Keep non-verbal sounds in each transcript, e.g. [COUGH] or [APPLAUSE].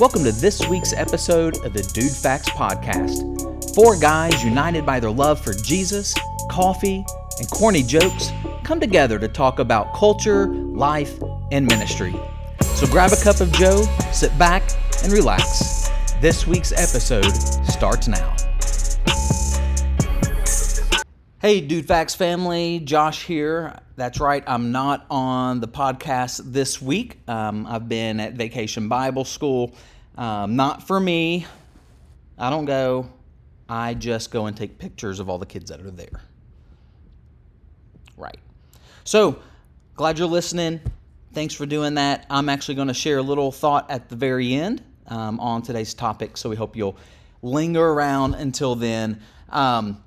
Welcome to this week's episode of the Dudefax Podcast. Four guys united by their love for Jesus, coffee, and corny jokes come together to talk about culture, life, and ministry. So grab a cup of Joe, sit back, and relax. This week's episode starts now. Hey, Dudefax family, Josh here. That's right, I'm not on the podcast this week. Um, I've been at Vacation Bible School. Um, not for me. I don't go. I just go and take pictures of all the kids that are there. Right. So, glad you're listening. Thanks for doing that. I'm actually going to share a little thought at the very end um, on today's topic, so we hope you'll linger around until then. Um,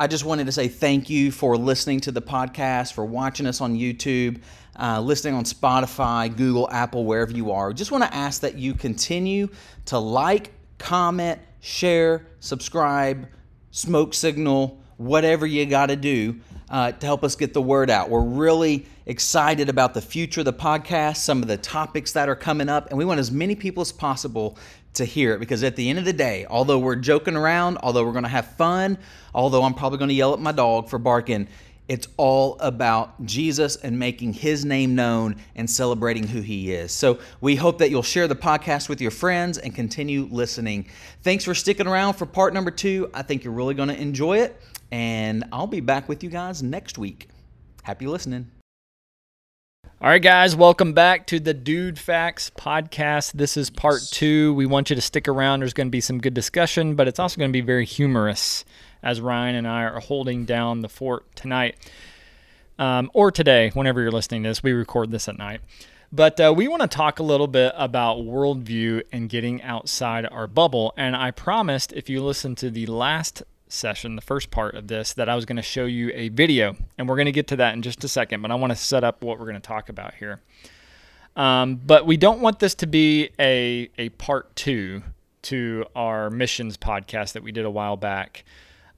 I just wanted to say thank you for listening to the podcast, for watching us on YouTube, uh, listening on Spotify, Google, Apple, wherever you are. Just want to ask that you continue to like, comment, share, subscribe, smoke signal, whatever you got to do uh, to help us get the word out. We're really excited about the future of the podcast, some of the topics that are coming up, and we want as many people as possible to hear it because at the end of the day, although we're joking around, although we're going to have fun, although I'm probably going to yell at my dog for barking, it's all about Jesus and making his name known and celebrating who he is. So we hope that you'll share the podcast with your friends and continue listening. Thanks for sticking around for part number two. I think you're really going to enjoy it, and I'll be back with you guys next week. Happy listening. All right, guys, welcome back to the Dude Facts podcast. This is part two. We want you to stick around. There's going to be some good discussion, but it's also going to be very humorous as Ryan and I are holding down the fort tonight um, or today, whenever you're listening to this. We record this at night. But uh, we want to talk a little bit about worldview and getting outside our bubble. And I promised if you listen to the last session, the first part of this, that I was going to show you a video. And we're going to get to that in just a second, but I want to set up what we're going to talk about here. Um, but we don't want this to be a, a part two to our missions podcast that we did a while back.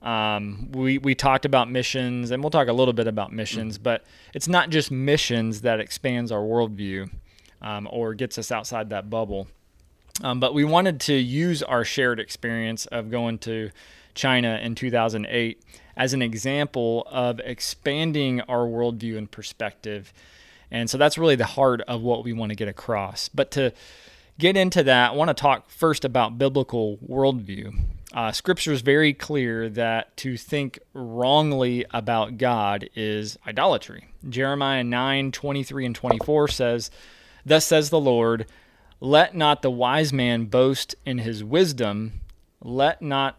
Um, we, we talked about missions, and we'll talk a little bit about missions, mm-hmm. but it's not just missions that expands our worldview um, or gets us outside that bubble. Um, but we wanted to use our shared experience of going to China in 2008 as an example of expanding our worldview and perspective. And so that's really the heart of what we want to get across. But to get into that, I want to talk first about biblical worldview. Uh, scripture is very clear that to think wrongly about God is idolatry. Jeremiah 9 23 and 24 says, Thus says the Lord, let not the wise man boast in his wisdom, let not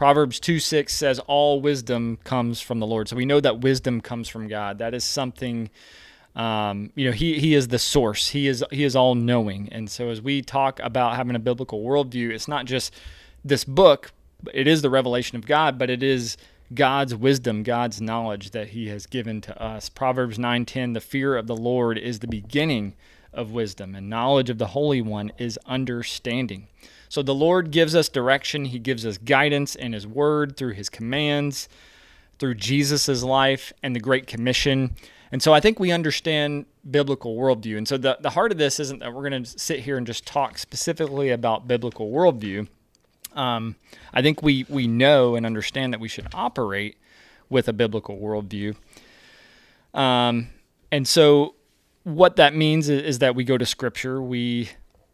Proverbs 2 6 says, All wisdom comes from the Lord. So we know that wisdom comes from God. That is something, um, you know, he, he is the source, He is, he is all knowing. And so as we talk about having a biblical worldview, it's not just this book, it is the revelation of God, but it is God's wisdom, God's knowledge that he has given to us. Proverbs 9:10 The fear of the Lord is the beginning of wisdom, and knowledge of the Holy One is understanding. So the Lord gives us direction, He gives us guidance in His Word through His commands, through Jesus' life and the Great Commission. And so I think we understand biblical worldview. And so the, the heart of this isn't that we're going to sit here and just talk specifically about biblical worldview. Um, I think we, we know and understand that we should operate with a biblical worldview. Um, and so what that means is, is, that we go to Scripture, we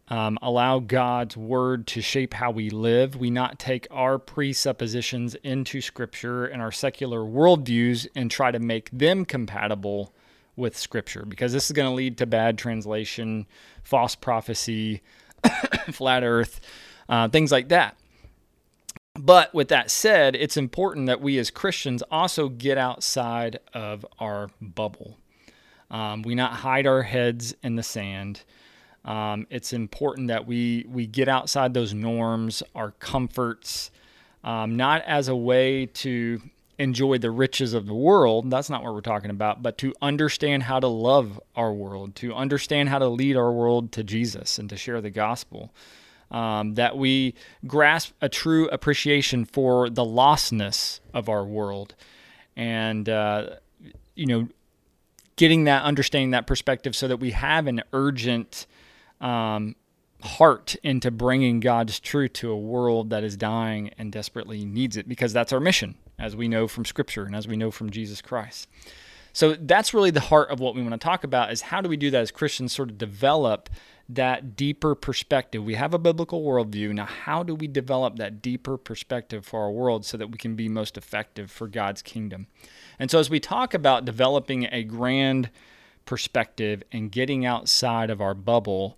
um, allow God's word to shape how we live. We not take our presuppositions into Scripture and our secular worldviews and try to make them compatible with Scripture because this is going to lead to bad translation, false prophecy, [COUGHS] flat earth, uh, things like that. But with that said, it's important that we as Christians also get outside of our bubble. Um, we not hide our heads in the sand. Um, it's important that we we get outside those norms, our comforts, um, not as a way to enjoy the riches of the world. That's not what we're talking about, but to understand how to love our world, to understand how to lead our world to Jesus and to share the gospel. Um, that we grasp a true appreciation for the lostness of our world. And, uh, you know, getting that, understanding that perspective so that we have an urgent um, heart into bringing God's truth to a world that is dying and desperately needs it, because that's our mission, as we know from Scripture and as we know from Jesus Christ. So that's really the heart of what we want to talk about is how do we do that as Christians sort of develop that deeper perspective. We have a biblical worldview. Now, how do we develop that deeper perspective for our world so that we can be most effective for God's kingdom? And so, as we talk about developing a grand perspective and getting outside of our bubble,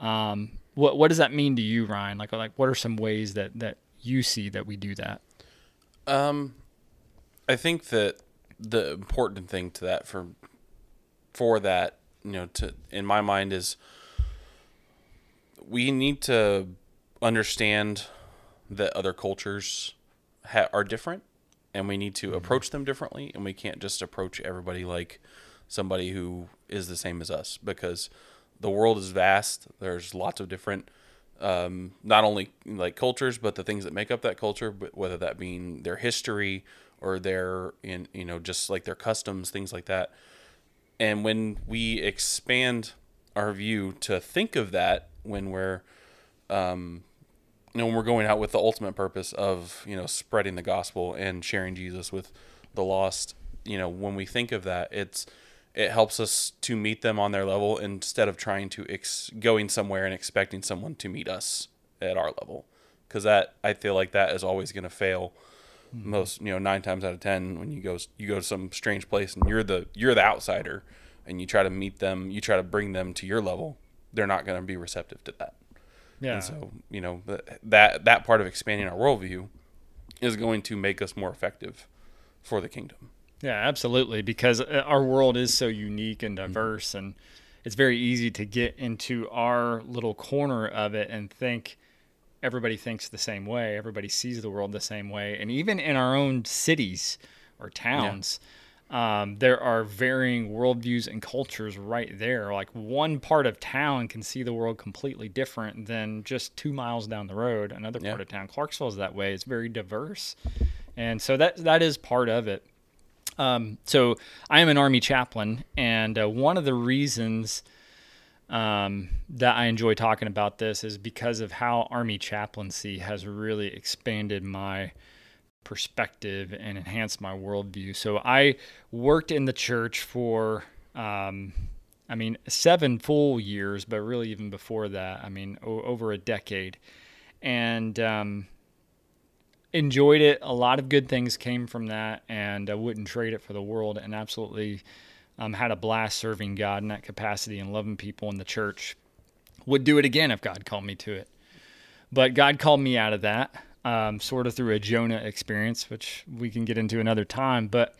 um, what what does that mean to you, Ryan? Like, like what are some ways that that you see that we do that? Um, I think that the important thing to that for for that, you know, to in my mind is we need to understand that other cultures ha- are different and we need to approach them differently and we can't just approach everybody like somebody who is the same as us because the world is vast. There's lots of different um, not only like cultures but the things that make up that culture but whether that being their history or their in you know just like their customs things like that. And when we expand our view to think of that when we're um, you know when we're going out with the ultimate purpose of you know spreading the gospel and sharing Jesus with the lost you know when we think of that it's it helps us to meet them on their level instead of trying to ex- going somewhere and expecting someone to meet us at our level because that I feel like that is always going to fail mm-hmm. most you know 9 times out of 10 when you go you go to some strange place and you're the you're the outsider and you try to meet them you try to bring them to your level they're not going to be receptive to that yeah. And so, you know, that that part of expanding our worldview is going to make us more effective for the kingdom. Yeah, absolutely. Because uh, our world is so unique and mm-hmm. diverse, mm-hmm. and it's very easy to get into our little corner of it and think everybody thinks the same way, everybody sees the world the same way, and even in our own cities or towns. Yeah um, there are varying worldviews and cultures right there. Like one part of town can see the world completely different than just two miles down the road. Another yeah. part of town, Clarksville is that way. It's very diverse, and so that that is part of it. Um, so I am an army chaplain, and uh, one of the reasons um, that I enjoy talking about this is because of how army chaplaincy has really expanded my perspective and enhanced my worldview. So I worked in the church for, um, I mean, seven full years, but really even before that, I mean, o- over a decade, and um, enjoyed it. A lot of good things came from that, and I wouldn't trade it for the world. And absolutely um, had a blast serving God in that capacity and loving people in the church. Would do it again if God called me to it. But God called me out of that um, sort of through a Jonah experience, which we can get into another time. But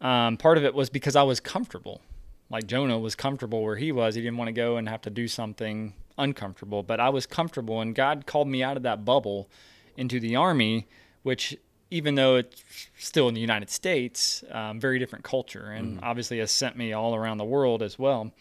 um, part of it was because I was comfortable. Like Jonah was comfortable where he was. He didn't want to go and have to do something uncomfortable. But I was comfortable, and God called me out of that bubble into the army, which even though it's still in the United States, um, very different culture, and mm. obviously has sent me all around the world as well.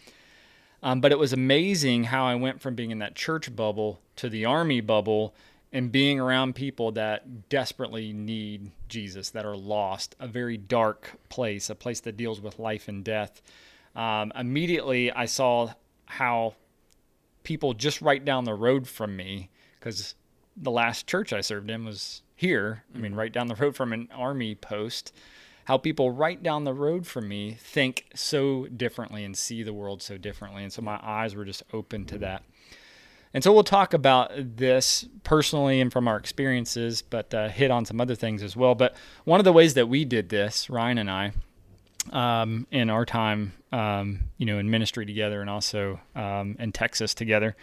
Um, but it was amazing how I went from being in that church bubble to the army bubble and being around people that desperately need Jesus, that are lost, a very dark place, a place that deals with life and death. Um, immediately, I saw how people just right down the road from me, because the last church I served in was here, I mean, mm-hmm. right down the road from an army post, how people right down the road from me think so differently and see the world so differently. And so my eyes were just open to that. And so we'll talk about this personally and from our experiences, but uh, hit on some other things as well. But one of the ways that we did this, Ryan and I, um, in our time, um, you know, in ministry together and also um, in Texas together,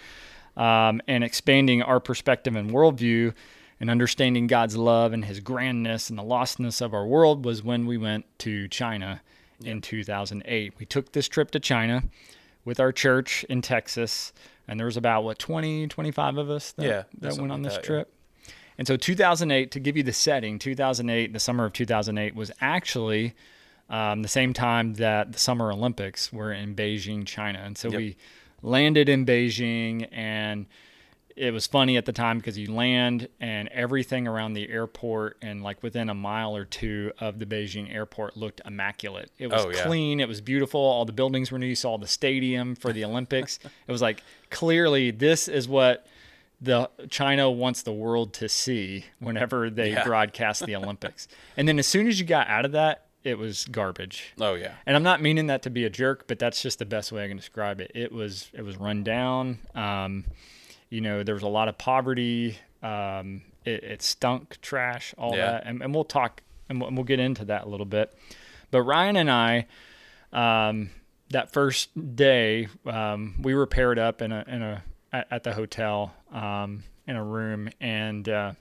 um, and expanding our perspective and worldview and understanding God's love and His grandness and the lostness of our world was when we went to China in 2008. We took this trip to China with our church in Texas and there was about what 20 25 of us that, yeah, that went on this that, trip yeah. And so 2008, to give you the setting, 2008, the summer of 2008 was actually um, the same time that the Summer Olympics were in Beijing, China. And so Yep. we landed in Beijing and it was funny at the time because you land and everything around the airport and like within a mile or two of the Beijing airport looked immaculate. It was Oh, yeah. clean, it was beautiful. All the buildings were new. You saw the stadium for the Olympics. [LAUGHS] it was like clearly this is what the China wants the world to see whenever they Yeah. broadcast the [LAUGHS] Olympics. and then as soon as you got out of that, it was garbage. Oh yeah. And I'm not meaning that to be a jerk, but that's just the best way I can describe it. It was it was run down. Um, you know, there was a lot of poverty. Um, it, it stunk trash, all Yeah. that, and, and we'll talk and we'll, and we'll get into that a little bit. But Ryan and I, um, that first day, um, we were paired up in a in a at, at the hotel um, in a room, and uh,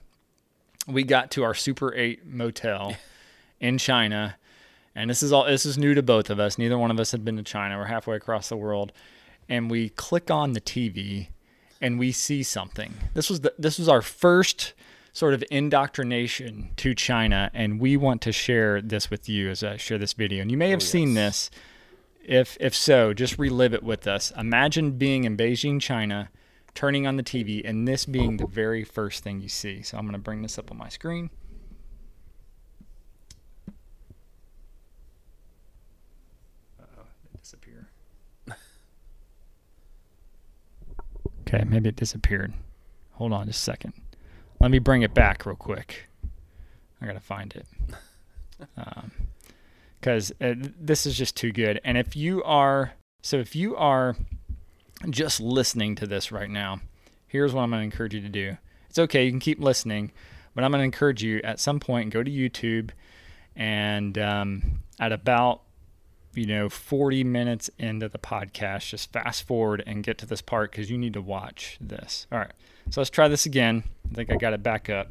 we got to our Super Eight motel [LAUGHS] in China and this is all this is new to both of us. Neither one of us had been to China. We're halfway across the world, and we click on the TV, and we see something. This was the this was our first sort of indoctrination to China, and we want to share this with you as I share this video. And you may have oh, seen this. If if so, just relive it with us. Imagine being in Beijing, China, turning on the TV, and this being the very first thing you see. So I'm going to bring this up on my screen. Okay, maybe it disappeared. Hold on just a second. Let me bring it back real quick. I gotta find it. [LAUGHS] Because uh, this is just too good. And if you are, so if you are just listening to this right now, here's what I'm gonna encourage you to do. It's okay, you can keep listening, but I'm gonna encourage you at some point go to YouTube and um, at about you know 40 minutes into the podcast just fast forward and get to this part because you need to watch this. All right. So let's try this again. I think i got it back up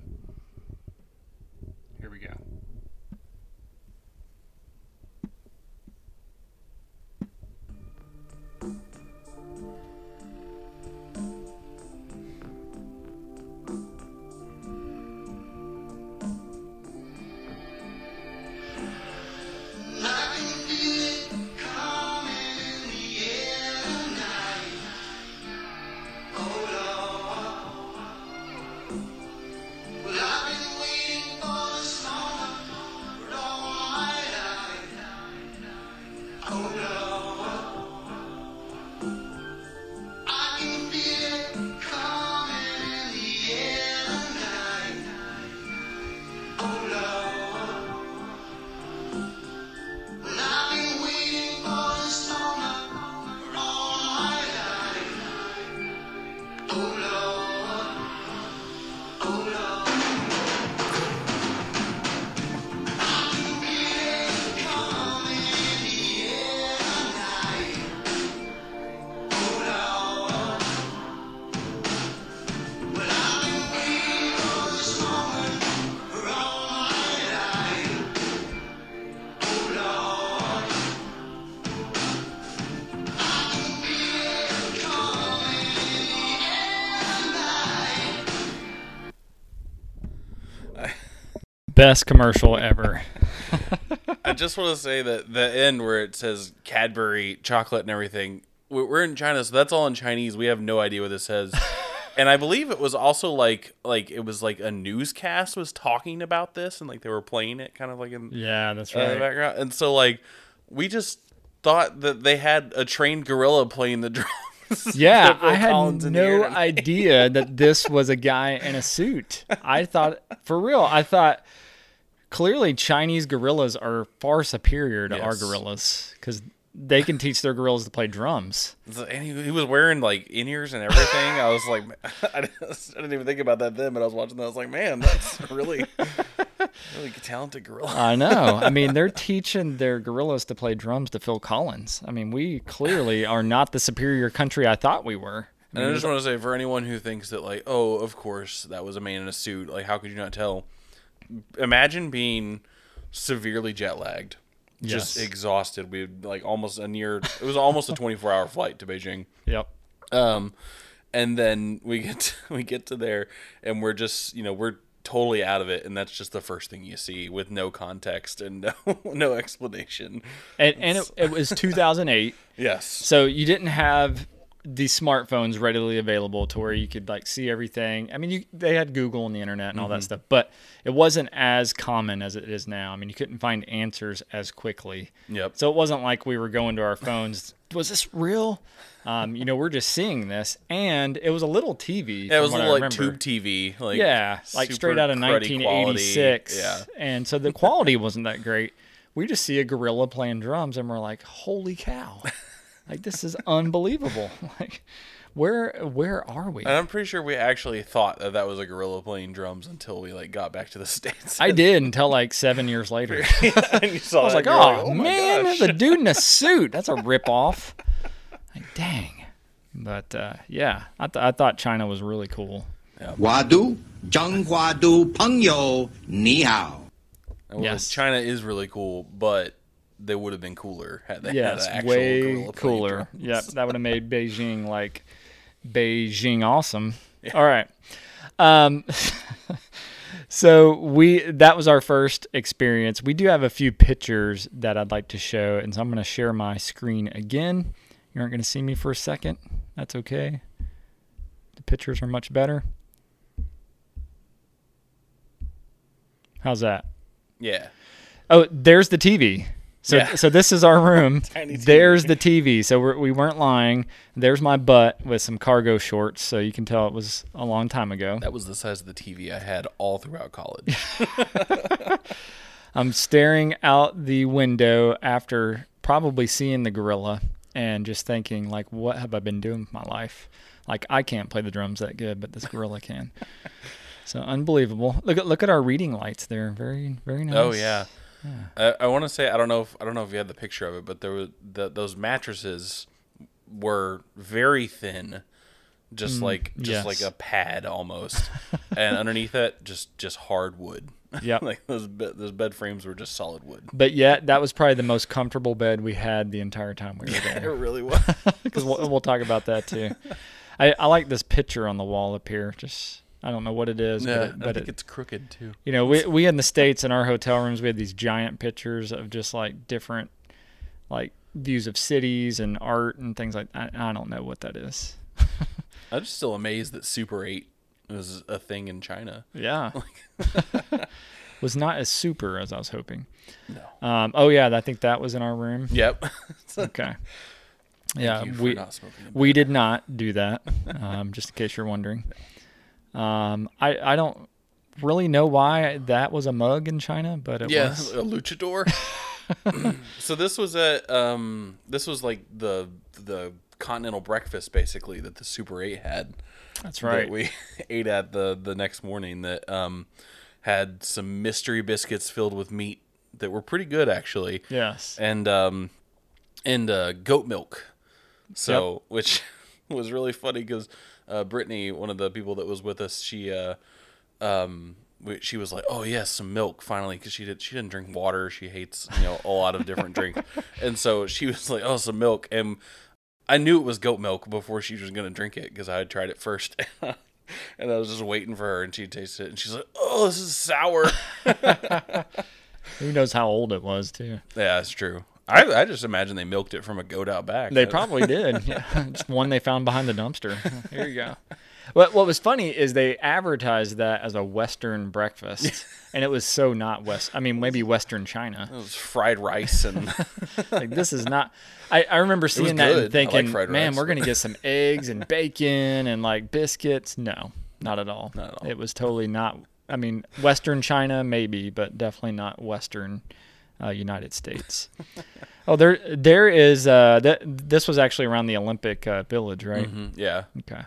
best commercial ever [LAUGHS] I just want to say that the end where it says Cadbury chocolate and everything. we- We're in China, so that's all in Chinese. We have no idea what this says. [LAUGHS] and I believe it was also like like it was like a newscast was talking about this, and like they were playing it kind of like in yeah that's uh, the right background. And so like we just thought that they had a trained gorilla playing the [LAUGHS] drums. Yeah, I had no idea that this was a guy in a suit. I thought, for real, I thought clearly Chinese gorillas are far superior to our gorillas because they can teach their gorillas to play drums. And he, he was wearing like in ears and everything. I was like, [LAUGHS] I didn't, I didn't even think about that then, but I was watching that. I was like, man, that's really, [LAUGHS] really talented gorilla. I know. I [LAUGHS] mean, they're teaching their gorillas to play drums to Phil Collins. I mean, we clearly are not the superior country I thought we were. And I just want to say, for anyone who thinks that, like, oh, of course, that was a man in a suit, like, how could you not tell? Imagine being severely jet lagged, just Yes. exhausted. We had, like almost a near, it was almost a 24 hour flight to Beijing. Yep. Um, and then we get to, [LAUGHS] we get to there, and we're just you know we're totally out of it, and that's just the first thing you see with no context and [LAUGHS] no no explanation. And, and it, it was 2008, [LAUGHS] Yes. so you didn't have these smartphones readily available to where you could like see everything. I mean, you they had Google and the internet and all that stuff, but it wasn't as common as it is now. I mean, you couldn't find answers as quickly. Yep. So it wasn't like we were going to our phones. Was this real? Um, you know, we're just seeing this, and it was a little TV. Yeah, it was what I like tube TV, like yeah, like straight out of 1986. quality. Yeah, and so the quality wasn't that great. We just see a gorilla playing drums, and we're like, "Holy cow!" [LAUGHS] Like this is unbelievable. [LAUGHS] like where where are we? And I'm pretty sure we actually thought that that was a gorilla playing drums until we like got back to the [LAUGHS] states. I did until like seven years later. [LAUGHS] and you saw I was like, oh, like, oh man, gosh. there's a dude in a suit. That's a ripoff. like, dang. But uh, yeah, I, th- I thought China was really cool. Wadu, Zhenghua Du Pengyo, Ni Hao. Yes, China is really cool, but they would have been cooler had they Yes, had an actual way cooler. Yep, that would have made Beijing like Beijing awesome. All right. Um, [LAUGHS] so we that was our first experience. We do have a few pictures that I'd like to show, and so I'm going to share my screen again. You aren't going to see me for a second. That's okay. The pictures are much better. How's that? Yeah. Oh, there's the TV. So, Yeah. so this is our [LAUGHS] room. There's the TV. So we're, we weren't lying. There's my butt with some cargo shorts, so you can tell it was a long time ago. That was the size of the TV I had all throughout college. [LAUGHS] [LAUGHS] I'm staring out the window after probably seeing the gorilla and just thinking, like, what have I been doing with my life? Like, I can't play the drums that good, but this gorilla can. so unbelievable. Look at look at our reading lights They're Very very oh, nice. Oh yeah. I, I want to say I don't know if I don't know if you had the picture of it, but there were the, those mattresses were very thin, just mm, like just yes. like a pad almost, [LAUGHS] and underneath it just just hard wood. [LAUGHS] Yep. like those be- those bed frames were just solid wood. But yet, that was probably the most comfortable bed we had the entire time we were It there. It really was. [LAUGHS] Because we'll, we'll talk about that too. I, I like this picture on the wall up here. Just I don't know what it is, yeah, but, it, I think it, it's crooked too. you know, we we in the states in our hotel rooms we had these giant pictures of just like different like views of cities and art and things like. I, I don't know what that is. [LAUGHS] I'm just still amazed that Super Eight was a thing in China. Yeah. [LAUGHS] [LAUGHS] was not as super as I was hoping. No. Um, oh yeah, I think that was in our room. Yep. Okay. yeah, Thank you for we not smoking in we did not do that. Um, just in case you're wondering. Um, I I don't really know why that was a mug in China, but it yeah, was. [LAUGHS] a luchador. [LAUGHS] [CLEARS THROAT] so this was a um this was like the the continental breakfast basically that the Super 8 had. That's that right. we [LAUGHS] ate at the the next morning that um had some mystery biscuits filled with meat that were pretty good actually. yes. And um and uh goat milk. So which was really funny cuz uh Brittany, one of the people that was with us, she uh um we- she was like, "Oh yes, some milk finally," because she did she didn't drink water. She hates you know a lot of different drinks, [LAUGHS] and so she was like, "Oh, some milk." And I knew it was goat milk before she was gonna drink it because I had tried it first, [LAUGHS] and I was just waiting for her, and she tasted it, and she's like, "Oh, this is sour." [LAUGHS] Who knows how old it was too? yeah, that's true. I I just imagine they milked it from a goat out back. They probably did. [LAUGHS] Yeah. Just one they found behind the dumpster. [LAUGHS] Here you go. What what was funny is they advertised that as a Western breakfast, and it was so not West. I mean, maybe Western China. it was fried rice and [LAUGHS] Like this is not. I, I remember seeing that good. And thinking, fried man, rice." we're gonna get some eggs and bacon and like biscuits. No, not at all. Not at all. It was totally not. I mean, Western China maybe, but definitely not Western uh, United States. [LAUGHS] oh, there there is. Uh, that this was actually around the Olympic uh, Village, right? Mhm, yeah. Okay.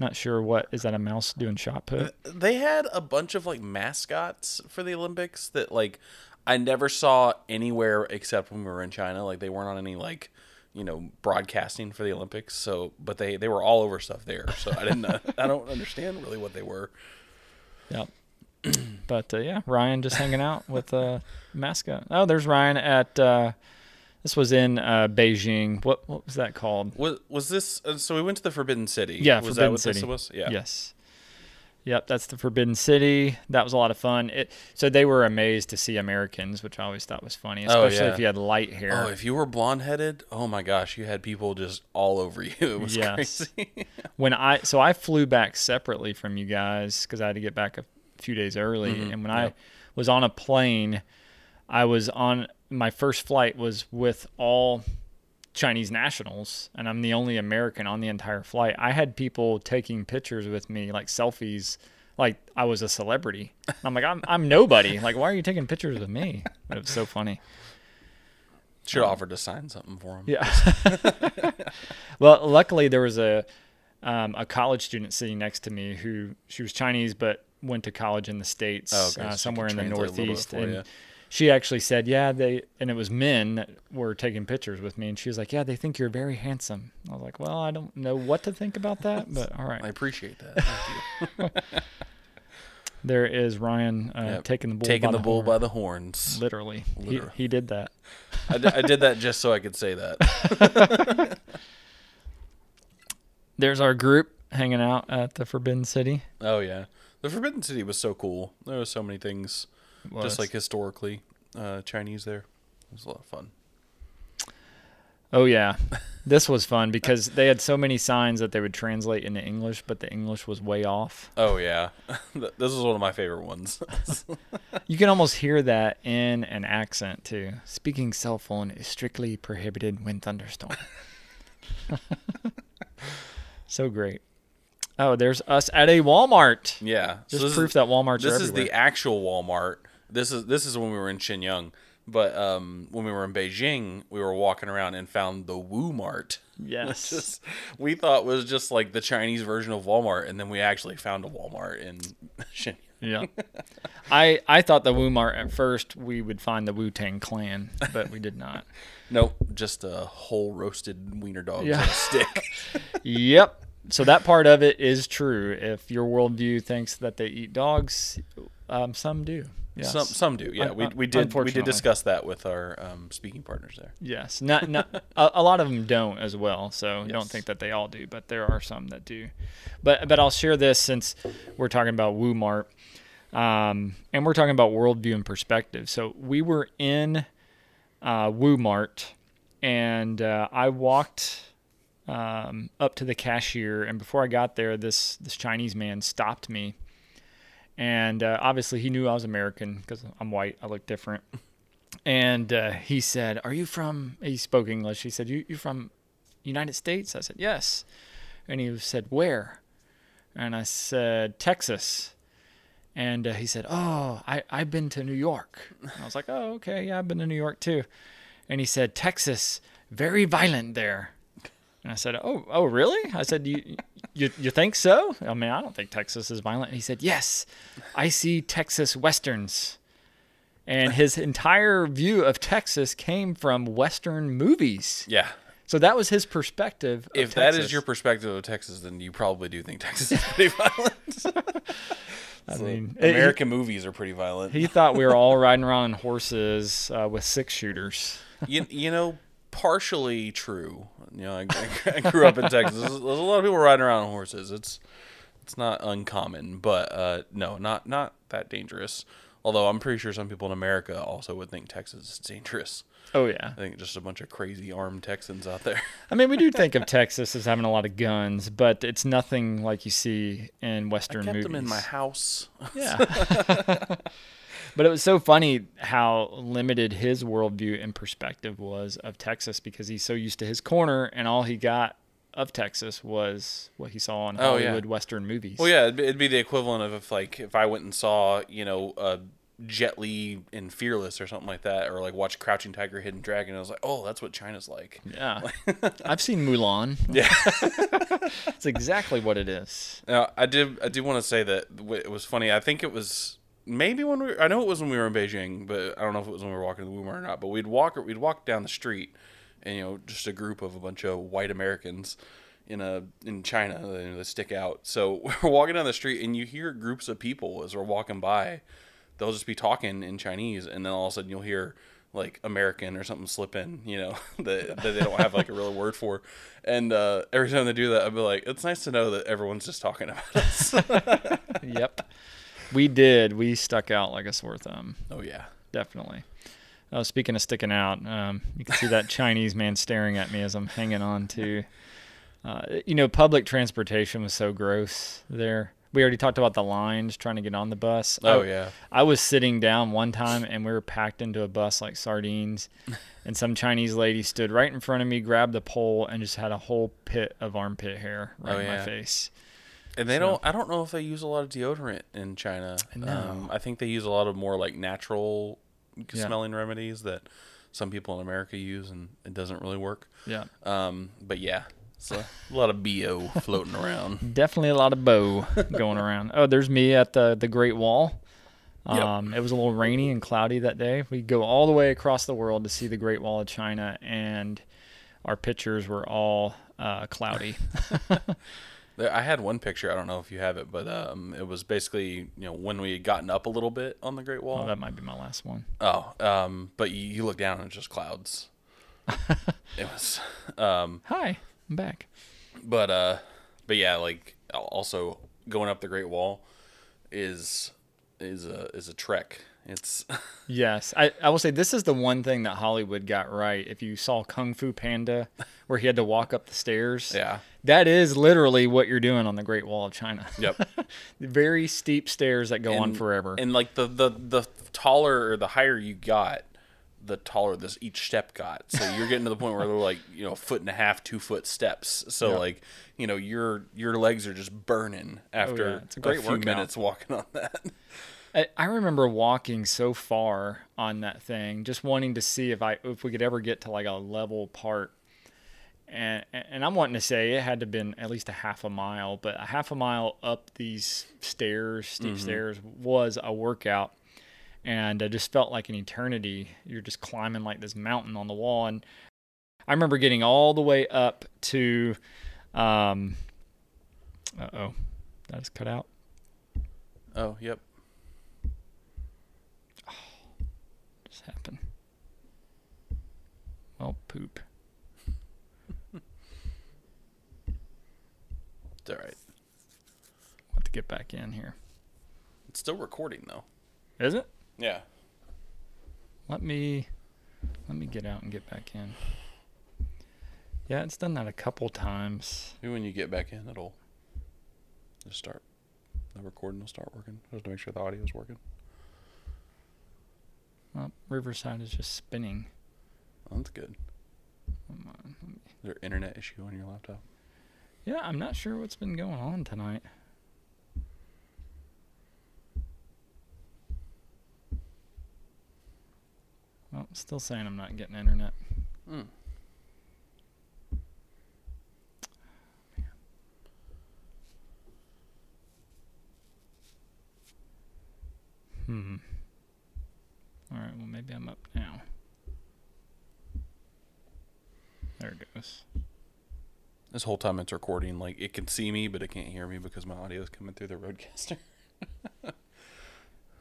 Not sure what is that a mouse doing shot put? they had a bunch of like mascots for the Olympics that like I never saw anywhere except when we were in China. Like they weren't on any like you know broadcasting for the Olympics. So, but they they were all over stuff there. So I didn't uh, [LAUGHS] I don't understand really what they were. Yep. But uh, yeah, Ryan just hanging out with a mascot. Oh, there's Ryan at. Uh, this was in uh, Beijing. What what was that called? Was was this? Uh, so we went to the Forbidden City. Yeah, was Forbidden that what City. this was? Yeah. Yes. Yep, that's the Forbidden City. That was a lot of fun. It, so they were amazed to see Americans, which I always thought was funny, Oh, especially yeah. if you had light hair. Oh, if you were blonde headed, oh my gosh, you had people just all over [LAUGHS] you. It was Yes. crazy. [LAUGHS] when I so I flew back separately from you guys because I had to get back a few days early, Mm-hmm. and when I was on a plane, I was on my first flight was with all Chinese nationals, and I'm the only American on the entire flight. I had people taking pictures with me, like selfies, like I was a celebrity. I'm like, I'm I'm nobody. Like, why are you taking pictures of me? But it was so funny. Should have offered to sign something for him. Yeah. [LAUGHS] well, luckily there was a um, a college student sitting next to me who she was Chinese but went to college in the states, Oh, okay, uh, somewhere in the translate a little bit Northeast, and you. she actually said, "Yeah, they," and it was men that were taking pictures with me, and she was like, "Yeah, they think you're very handsome." I was like, "Well, I don't know what to think about that, [LAUGHS] but all right." I appreciate that. [LAUGHS] Thank you. there is Ryan uh, Yep. taking the bull Taking by the, the bull horn. by the horns. literally. Literally. He, he did that. I, d- I did that just so I could say that. [LAUGHS] There's our group hanging out at the Forbidden City. Oh yeah, the Forbidden City was so cool. There were so many things, just like historically uh, Chinese there. It was a lot of fun. Oh yeah, this was fun because they had so many signs that they would translate into English, but the English was way off. Oh yeah, [LAUGHS] this is one of my favorite ones. [LAUGHS] You can almost hear that in an accent too. Speaking cell phone is strictly prohibited when thunderstorm. [LAUGHS] so great. Oh, there's us at a Walmart. yeah, Just this proof is, that Walmart's everywhere. This is the actual Walmart. This is this is when we were in Shenyang. But um, when we were in Beijing, we were walking around and found the Wu Mart. Yes. [LAUGHS] Just, we thought was just like the Chinese version of Walmart, and then we actually found a Walmart in [LAUGHS] Shenyang. Yeah. I I thought the Wu Mart at first we would find the Wu Tang Clan, but we did not. [LAUGHS] Nope, just a whole roasted wiener dog Yeah. on a stick. Yep. So that part of it is true. If your worldview thinks that they eat dogs, um, some do. Yes. Some some do, yeah. Un- we we did we did discuss that with our um, speaking partners there. Yes. Not not a, a lot of them don't as well. So [LAUGHS] don't think that they all do, but there are some that do. But but I'll share this since we're talking about Wu Mart, um, and we're talking about worldview and perspective. So we were in uh, Wu Mart, and uh, I walked um, up to the cashier, and before I got there, this this Chinese man stopped me, and uh, obviously he knew I was American because I'm white. I look different, and uh, he said, "Are you from?" He spoke English. He said, "You you from United States?" I said, "Yes," and he said, "Where?" And I said, "Texas." And uh, he said, "Oh, I I've been to New York." And I was like, "Oh, okay, yeah, I've been to New York too." And he said, "Texas, very violent there." And I said, "Oh, oh, really?" I said, "You, you, you think so?" I mean, I don't think Texas is violent. And he said, "Yes, I see Texas westerns." And his entire view of Texas came from western movies. Yeah. So that was his perspective. Of If that is your perspective of Texas, then you probably do think Texas is pretty violent. [LAUGHS] I So, mean, it- American movies are pretty violent. he thought we were all riding around on horses uh, with six shooters. you, you know, partially true. You know, I, I- I grew up in [LAUGHS] Texas. There's, there's a lot of people riding around on horses. It's it's not uncommon, but uh, no, not not that dangerous. Although I'm pretty sure some people in America also would think Texas is dangerous. Oh yeah. I think just a bunch of crazy armed Texans out there. I mean, we do think of [LAUGHS] Texas as having a lot of guns, but it's nothing like you see in Western Kept movies. them in my house. Yeah. [LAUGHS] but it was so funny how limited his worldview and perspective was of Texas because he's so used to his corner, and all he got of Texas was what he saw in Oh, yeah. Hollywood Western movies. Well, yeah, it'd be, it'd be the equivalent of if like if I went and saw you know uh, Jet Li in Fearless or something like that, or like watch Crouching Tiger, Hidden Dragon. I was like, oh, that's what China's like. Yeah. [LAUGHS] I've seen Mulan. Yeah. [LAUGHS] It's exactly what it is. Now, I did. I do want to say that it was funny. I think it was maybe when we I know it was when we were in Beijing, but I don't know if it was when we were walking to the Wumar or not. But we'd walk. We'd walk down the street, and you know, just a group of a bunch of white Americans in a in China you know, that stick out. So [LAUGHS] we're walking down the street, and you hear groups of people as we're walking by. They'll just be talking in Chinese, and then all of a sudden you'll hear like American or something slip in, you know, [LAUGHS] that, that they don't have like a real word for. And uh, every time they do that, I'd be like, it's nice to know that everyone's just talking about us. [LAUGHS] yep. We did. We stuck out like a sore thumb. oh, yeah. Definitely. Uh, speaking of sticking out, um, you can see that [LAUGHS] Chinese man staring at me as I'm hanging on to. Uh, you know, public transportation was so gross there. We already talked about the lines trying to get on the bus. Oh, I- yeah. I was sitting down one time and we were packed into a bus like sardines. [LAUGHS] And some Chinese lady stood right in front of me, grabbed the pole, and just had a whole pit of armpit hair right Oh, in my yeah. face. And they don't, I don't know if they use a lot of deodorant in China. No. Um, I think they use a lot of more like natural Yeah. smelling remedies that some people in America use and it doesn't really work. Yeah. Um, but yeah, so a lot of BO floating around. [LAUGHS] Definitely a lot of bow going around. Oh, there's me at the the Great Wall. Yep. Um, It was a little rainy and cloudy that day. We go all the way across the world to see the Great Wall of China, and our pictures were all uh, cloudy. [LAUGHS] [LAUGHS] I had one picture. I don't know if you have it, but um, it was basically you know when we had gotten up a little bit on the Great Wall. oh, that might be my last one. Oh, um, but you, you look down and it's just clouds. [LAUGHS] it was, um, Hi, I'm back. but uh, but yeah, like also going up the Great Wall is is a is a trek. It's Yes, I, I will say this is the one thing that Hollywood got right. If you saw Kung Fu Panda, where he had to walk up the stairs, yeah, that is literally what you're doing on the Great Wall of China. yep. [LAUGHS] Very steep stairs that go on forever. And like the the the taller or the higher you got, the taller this each step got. So you're getting to the point where they're like you know foot and a half, two foot steps. So Yeah. like you know your your legs are just burning oh, after Oh, yeah. It's a great few workout. minutes walking on that. [LAUGHS] I, I remember walking so far on that thing, just wanting to see if I if we could ever get to like a level part. And and I'm wanting to say it had to have been at least a half a mile, but a half a mile up these stairs, steep stairs, was a workout, and I just felt like an eternity. You're just climbing like this mountain on the wall, and I remember getting all the way up to, um, uh oh, that is cut out. Oh, yep. Happen? Well, poop. It's all right. We'll have to get back in here. It's still recording though. Is it? Yeah. Let me let me get out and get back in. Yeah, it's done that a couple times. Maybe when you get back in, it'll just start. The recording will start working. Just to make sure the audio is working. Well, Riverside is just spinning. Oh, that's good. Come on. Is there an internet issue on your laptop? Yeah, I'm not sure what's been going on tonight. Well, still saying I'm not getting internet. Hmm. Hmm. All right. Well, maybe I'm up now. There it goes. This whole time it's recording, like it can see me, but it can't hear me because my audio is coming through the RODECaster. [LAUGHS] All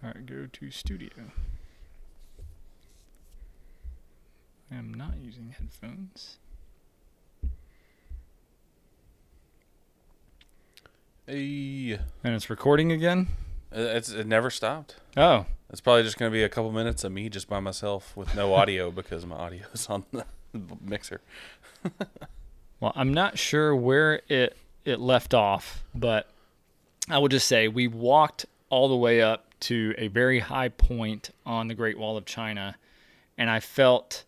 right. Go to studio. I am not using headphones. Hey, And it's recording again. Uh, it's it never stopped. Oh, It's probably just gonna be a couple minutes of me just by myself with no audio [LAUGHS] because my audio is on the [LAUGHS] mixer. [LAUGHS] Well, I'm not sure where it it left off, but I will just say we walked all the way up to a very high point on the Great Wall of China, and I felt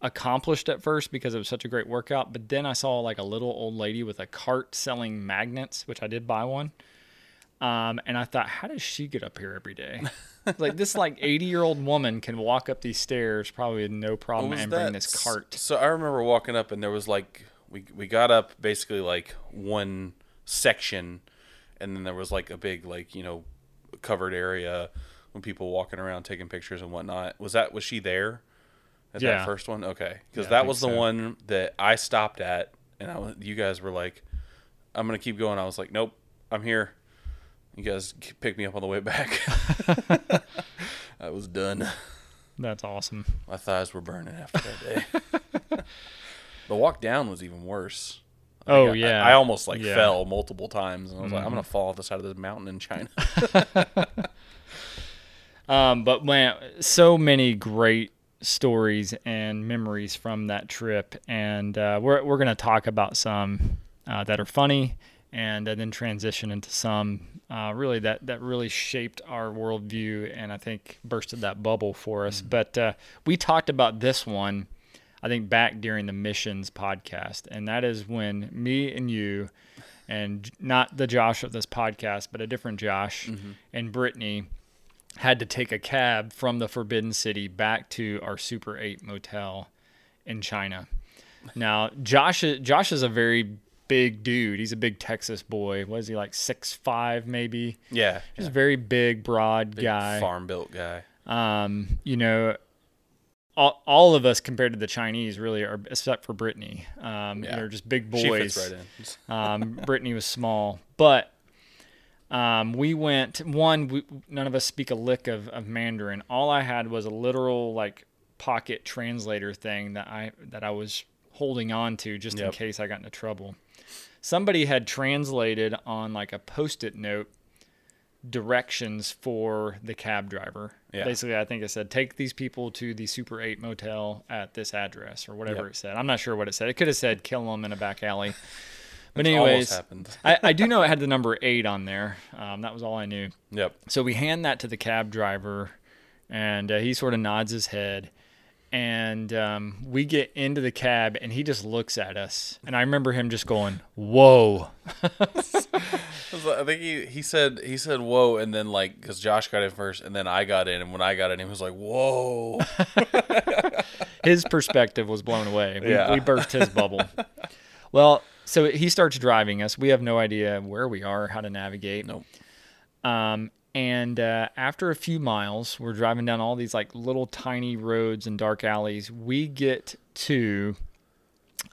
accomplished at first because it was such a great workout. But then I saw like a little old lady with a cart selling magnets, which I did buy one. Um, and I thought, how does she get up here every day? [LAUGHS] like this, like eighty year old woman can walk up these stairs probably with no problem and bring this cart. So I remember walking up and there was like we we got up basically like one section, and then there was like a big like you know covered area when people walking around taking pictures and whatnot. Was that was she there at Yeah. that first one? Okay, because Yeah, that was the so. one that I stopped at, and I was, you guys were like, "I'm gonna keep going." I was like, "Nope, I'm here." You guys picked me up on the way back. [LAUGHS] I was done. That's awesome. My thighs were burning after that day. [LAUGHS] the walk down was even worse. I Oh, I- yeah. I, almost like Yeah. Mm-hmm. fell multiple times, and I was like, I'm gonna fall off the side of this mountain in China. [LAUGHS] Um, but man, so many great stories and memories from that trip, and uh, we're we're gonna talk about some uh, that are funny, and, then transition into some uh, really that that really shaped our worldview, and I think bursted that bubble for us. But uh, we talked about this one, I think back during the missions podcast, and that is when me and you. And not the Josh of this podcast, but a different Josh and Brittany had to take a cab from the Forbidden City back to our Super 8 motel in China. Now, Josh Josh is a very big dude. He's a big Texas boy. Was he like six five maybe? yeah, He's a very big, broad big guy. farm built guy. Um, you know, all, all of us compared to the Chinese really are, except for Brittany. Um, Yeah. they're just big boys. She fits right in. [LAUGHS] Um, Brittany was small, but um, we went. One, we, none of us speak a lick of, of Mandarin. All I had was a literal like pocket translator thing that I that I was holding on to just in case I got into trouble. Somebody had translated on like a post-it note directions for the cab driver. Yeah. Basically, I think it said take these people to the Super 8 motel at this address or whatever Yep. it said. I'm not sure what it said. It could have said kill them in a back alley. [LAUGHS] But Which anyways. [LAUGHS] I, I do know it had the number 8 on there. Um, that was all I knew. Yep. So we hand that to the cab driver, and uh, he sort of nods his head. And um, we get into the cab, and he just looks at us. And I remember him just going, "Whoa!" [LAUGHS] I think he, he said he said whoa, and then like because Josh got in first, and then I got in, and when I got in, he was like whoa. [LAUGHS] His perspective was blown away. We, Yeah. we burst his bubble. [LAUGHS] Well, so he starts driving us. We have no idea where we are, how to navigate. Nope. Um, and uh, after a few miles, we're driving down all these like little tiny roads and dark alleys. We get to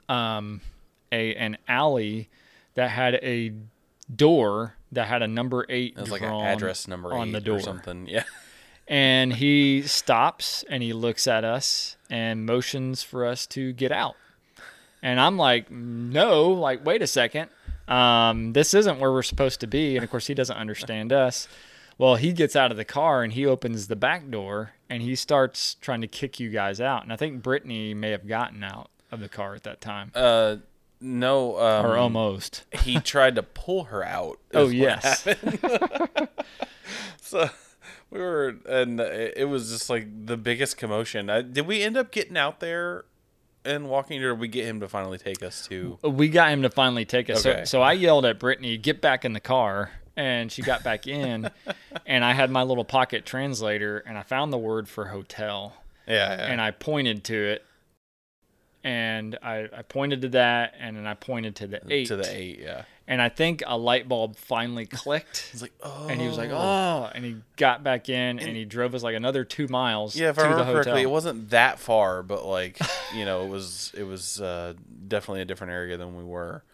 um, a an alley that had a door that had a number eight It was like an address number on eight the door. or something. Yeah. And he stops and he looks at us and motions for us to get out. And I'm like, no, like, wait a second. Um, this isn't where we're supposed to be. And of course, he doesn't understand us. Well, he gets out of the car and he opens the back door and he starts trying to kick you guys out. And I think Brittany may have gotten out of the car at that time, Uh, no. Um, or almost. he [LAUGHS] tried to pull her out. Oh, yes. [LAUGHS] [LAUGHS] so we were, and it was just like the biggest commotion. Uh, did we end up getting out there and walking, or did we get him to finally take us to? we got him to finally take us. Okay. So, so I yelled at Brittany, "Get back in the car!" And she got back in, and I had my little pocket translator, and I found the word for hotel, Yeah, yeah. and I pointed to it, and I, I pointed to that, and then I pointed to the eight, to the eight. Yeah. and I think a light bulb finally [LAUGHS] clicked. It's like, oh. And he was like, "Oh!" And he got back in, and he drove us like another two miles Yeah, if to I remember correctly, it wasn't that far, but like [LAUGHS] you know, it was it was uh, definitely a different area than we were,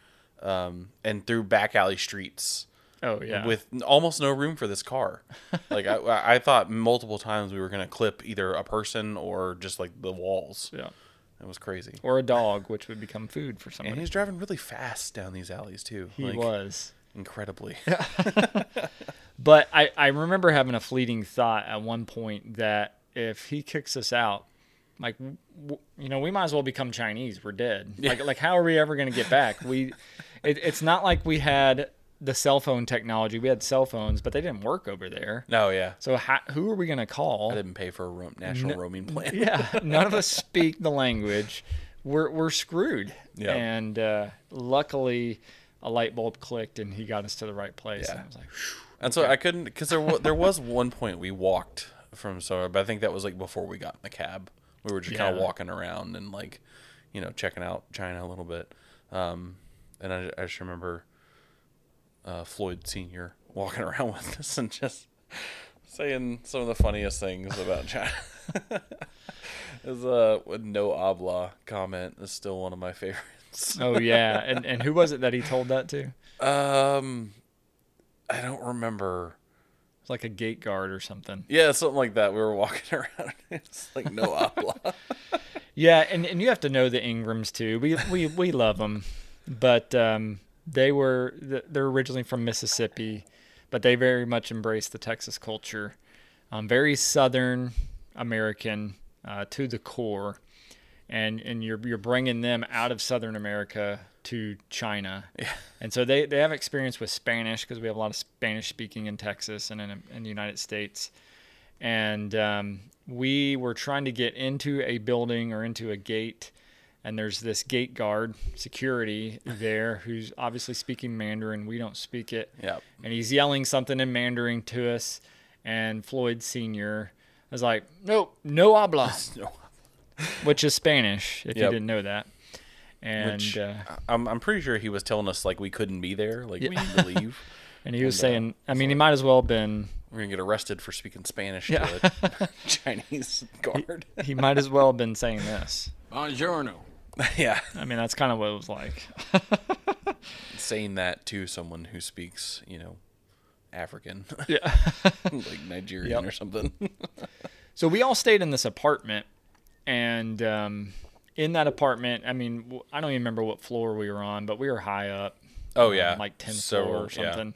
um, and through back alley streets oh yeah, with almost no room for this car. [LAUGHS] like I, I thought multiple times we were gonna clip either a person or just like the walls. yeah, It was crazy. or a dog, which would become food for And somebody. he was driving really fast down these alleys too. he like, was. incredibly. [LAUGHS] But I, I remember having a fleeting thought at one point that if he kicks us out, like w- you know, we might as well become Chinese. We're dead. Like like how are we ever going to get back? We, it, it's not like we had the cell phone technology. We had cell phones, but they didn't work over there. no, yeah. So how, who are we going to call? I didn't pay for a national roaming plan. yeah, [LAUGHS] none of us speak the language. We're we're screwed. Yeah. And uh, luckily, a light bulb clicked and he got us to the right place. Yeah. And I was like. And so I couldn't because there wa- there was one point we walked from somewhere, but I think that was like before we got in the cab. We were just kind of walking around and like, you know, checking out China a little bit. Um, and I, I just remember uh, Floyd Senior walking [LAUGHS] around with us and just saying some of the funniest things about China. [LAUGHS] His uh, no habla comment is still one of my favorites. oh yeah. [LAUGHS] And and who was it that he told that to? Um, I don't remember It's like a gate guard or something. Yeah, something like that. We were walking around. It's like no habla. Yeah, and, and you have to know the Ingrams too. We we we love them, but um, they were they're originally from Mississippi, but they very much embrace the Texas culture. Um, very Southern American uh, to the core, and and you're you're bringing them out of Southern America to China, Yeah. and so they they have experience with Spanish because we have a lot of Spanish speaking in Texas and in in the United States, and um, we were trying to get into a building or into a gate and there's this gate guard security there who's obviously speaking mandarin we don't speak it Yep. and he's yelling something in mandarin to us and floyd senior was like nope [LAUGHS] no habla which is spanish if you didn't know that and Which uh, I'm, I'm pretty sure he was telling us like we couldn't be there. Like we need to leave. [LAUGHS] and he was and, uh, saying i mean he might as well have been We're gonna get arrested for speaking Spanish Yeah. to a [LAUGHS] Chinese guard. he might as well have been saying this Buongiorno. [LAUGHS] yeah, i mean that's kind of what it was like [LAUGHS] saying that to someone who speaks, you know, African, [LAUGHS] yeah like Nigerian Yep. or something. So we all stayed in this apartment, and um, in that apartment, I mean, I don't even remember what floor we were on, but we were high up. Oh um, yeah, like 10th So, floor or yeah. something.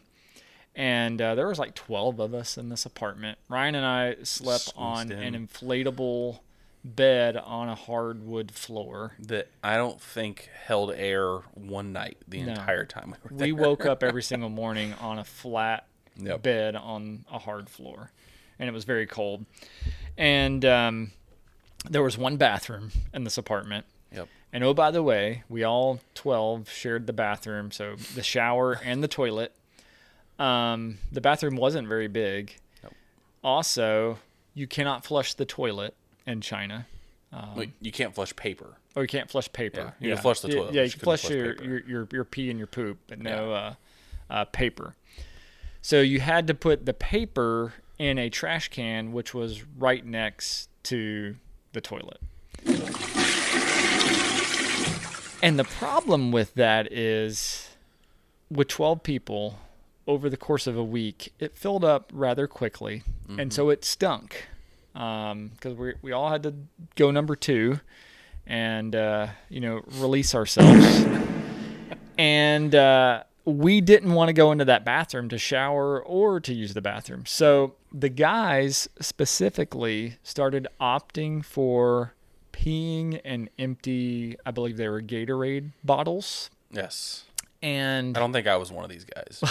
And uh, there was like 12 of us in this apartment. Ryan and I slept Squeezed on in. an inflatable bed on a hardwood floor. That I don't think held air one night the No. entire time we were there. We woke up every [LAUGHS] single morning on a flat Yep. bed on a hard floor, and it was very cold. And um, there was one bathroom in this apartment. Yep. And oh, by the way, we all 12 shared the bathroom, so the shower and the toilet. Um, the bathroom wasn't very big. Nope. Also, you cannot flush the toilet in China. Like, you can't flush paper. Oh, you can't flush paper. Yeah, you can flush the toilet, Yeah, you can flush, flush your, your, your your pee and your poop, but no uh, uh, paper. So you had to put the paper in a trash can, which was right next to the toilet. And the problem with that is, with 12 people over the course of a week, it filled up rather quickly, and so it stunk because we we all had to go number two, and uh, you know release ourselves, and uh, we didn't want to go into that bathroom to shower or to use the bathroom. So the guys specifically started opting for peeing in empty, I believe they were Gatorade bottles. Yes. And I don't think I was one of these guys,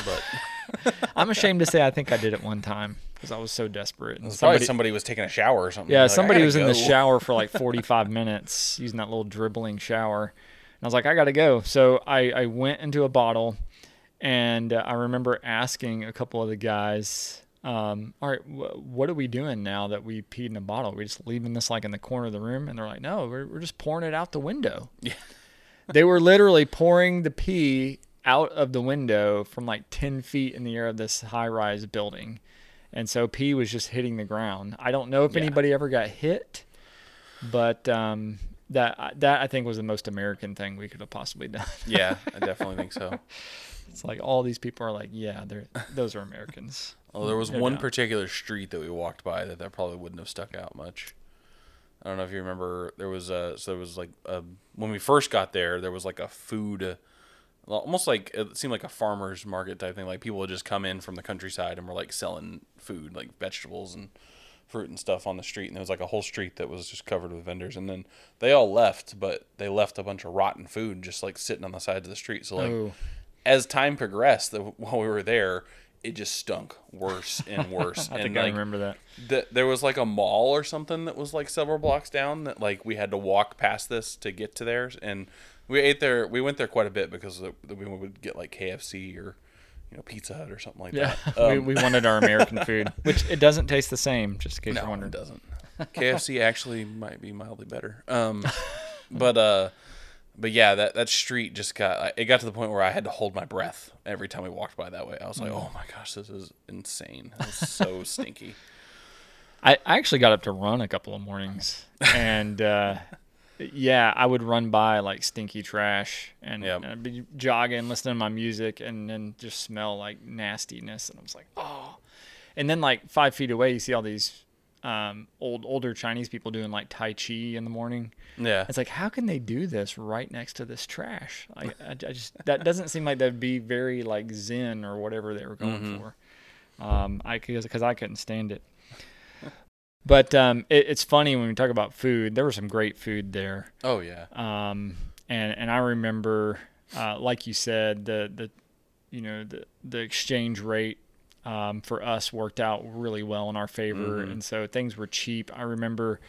but [LAUGHS] I'm ashamed to say I think I did it one time because I was so desperate. And it's probably somebody was taking a shower or something. yeah, Like, somebody was in the shower for like [LAUGHS] 45 minutes using that little dribbling shower. And I was like, I got to go. So I, I went into a bottle and uh, I remember asking a couple of the guys, um, all right, wh- what are we doing now that we peed in a bottle? Are we just leaving this like in the corner of the room? And they're like, no, we're, we're just pouring it out the window. Yeah. [LAUGHS] they were literally pouring the pee out of the window from like 10 feet in the air of this high rise building. And so pee was just hitting the ground. I don't know if Yeah. anybody ever got hit, but um, that that I think was the most American thing we could have possibly done. [LAUGHS] Yeah, I definitely think so. It's like all these people are like, yeah, they're those are Americans. [LAUGHS] Well, there was No one doubt. particular street that we walked by that that probably wouldn't have stuck out much. I don't know if you remember. There was a so there was like a, when we first got there, there was like a food, uh, almost like it seemed like a farmers market type thing. Like people would just come in from the countryside and were like selling food, like vegetables and fruit and stuff on the street. And there was like a whole street that was just covered with vendors. And then they all left, but they left a bunch of rotten food just like sitting on the sides of the street. So like Oh. as time progressed, the, [LAUGHS] while we were there, it just stunk worse and [LAUGHS] worse. I and think like, I remember that. th- there was like a mall or something that was like several blocks down that like we had to walk past this to get to theirs and we ate there we went there quite a bit because we would get like KFC or you know Pizza Hut or something like Yeah, that. [LAUGHS] we, Um, we wanted our American food, [LAUGHS] which it doesn't taste the same. Just in case you're wondering. it doesn't. KFC [LAUGHS] actually might be mildly better. Um, but uh, but yeah, that that street just got it got to the point where I had to hold my breath every time we walked by that way. I was like, oh my gosh, this is insane. It's so stinky. I, I actually got up to run a couple of mornings, and uh, yeah, I would run by like stinky trash, and, Yep. and I'd be jogging, listening to my music, and then just smell like nastiness, and I was like, oh. And then like five feet away, you see all these um, old older Chinese people doing like Tai Chi in the morning. Yeah. It's like, how can they do this right next to this trash? I, I, I just that doesn't seem like that'd be very like Zen or whatever they were going for. Um, I because I couldn't stand it. But um, it, it's funny when we talk about food. There was some great food there. Oh yeah. Um, and and I remember, uh, like you said, the the you know the the exchange rate um, for us worked out really well in our favor, and so things were cheap. I remember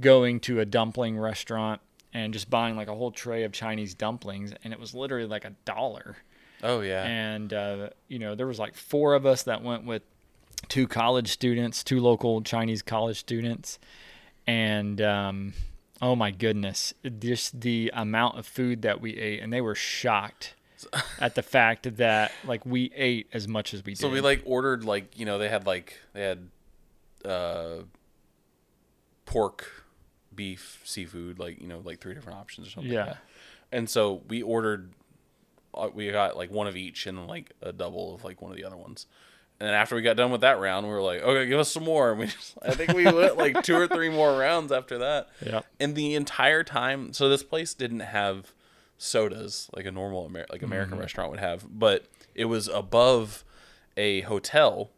going to a dumpling restaurant and just buying like a whole tray of Chinese dumplings, and it was literally like a dollar. Oh yeah. And uh, you know there was like four of us that went with two college students, two local Chinese college students, and um, oh my goodness, just the amount of food that we ate, and they were shocked at the fact that like we ate as much as we did. So we like ordered like you know they had like they had uh pork, beef, seafood, like you know like three different options or something. Yeah. And so we ordered, uh, we got like one of each and like a double of like one of the other ones. And then after we got done with that round, we were like, okay, give us some more. And we just, I think we went like two or three more rounds after that. Yeah. And the entire time, so this place didn't have sodas like a normal Amer- like American Mm-hmm. restaurant would have, but it was above a hotel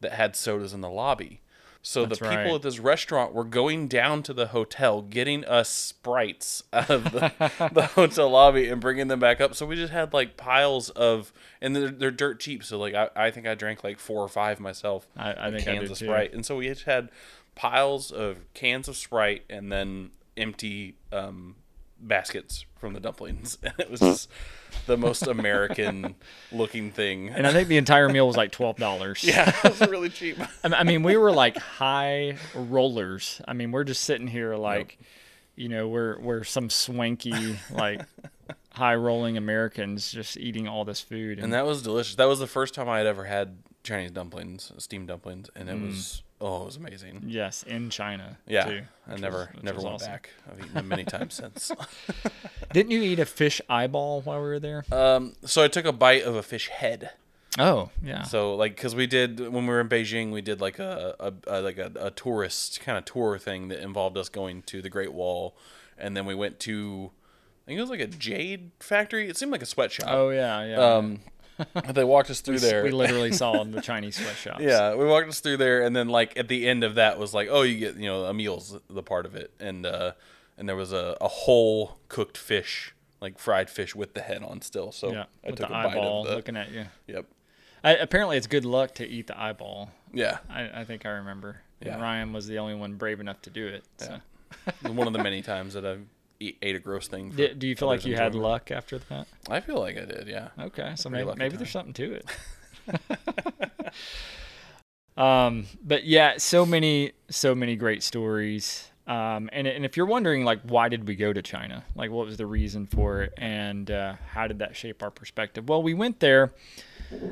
that had sodas in the lobby. So That's the people right. at this restaurant were going down to the hotel, getting us sprites out of the, [LAUGHS] the hotel lobby and bringing them back up. So we just had like piles of, and they're, they're dirt cheap. So like I, I think I drank like four or five myself. I- I think I cans did of too. And so we just had piles of cans of Sprite and then empty um, baskets from the dumplings, and [LAUGHS] it was hmm. just the most American looking thing. and I think the entire meal was like twelve dollars. [LAUGHS] yeah, it was really cheap. [LAUGHS] I I mean, we were like high rollers. I mean, we're just sitting here like, you know, we're we're some swanky like high rolling Americans just eating all this food. And that was delicious. That was the first time I had ever had Chinese dumplings, steamed dumplings, and it mm. was oh, it was amazing. yes, in China. Yeah, too, I never was- never went awesome. back. I've eaten them many [LAUGHS] times since. [LAUGHS] Didn't you eat a fish eyeball while we were there? Um, so I took a bite of a fish head. oh, yeah. So like, cause we did when we were in Beijing, we did like a, a, a like a, a tourist kind of tour thing that involved us going to the Great Wall, and then we went to, I think it was like a jade factory. It seemed like a sweatshop. oh, yeah, yeah. Um, [LAUGHS] they walked us through there. we literally saw in the [LAUGHS] Chinese sweatshops. Yeah, we walked us through there, and then like at the end of that was like, oh, you get you know a meal's the part of it, and uh, and there was a, a whole cooked fish, like fried fish with the head on still. So Yeah, I with took the a bite eyeball of the. looking at you. Yep. I, apparently, it's good luck to eat the eyeball. Yeah, I, I think I remember. And Yeah. Ryan was the only one brave enough to do it. So. one of the many [LAUGHS] times that I've ate a gross thing. for Do, do you feel like you had enjoyment. luck after that? I feel like I did. Yeah. Okay, so maybe, maybe time. there's something to it. [LAUGHS] [LAUGHS] um, but yeah, so many, so many great stories. Um, and and if you're wondering, like, why did we go to China? Like, what was the reason for it, and uh, how did that shape our perspective? Well, we went there,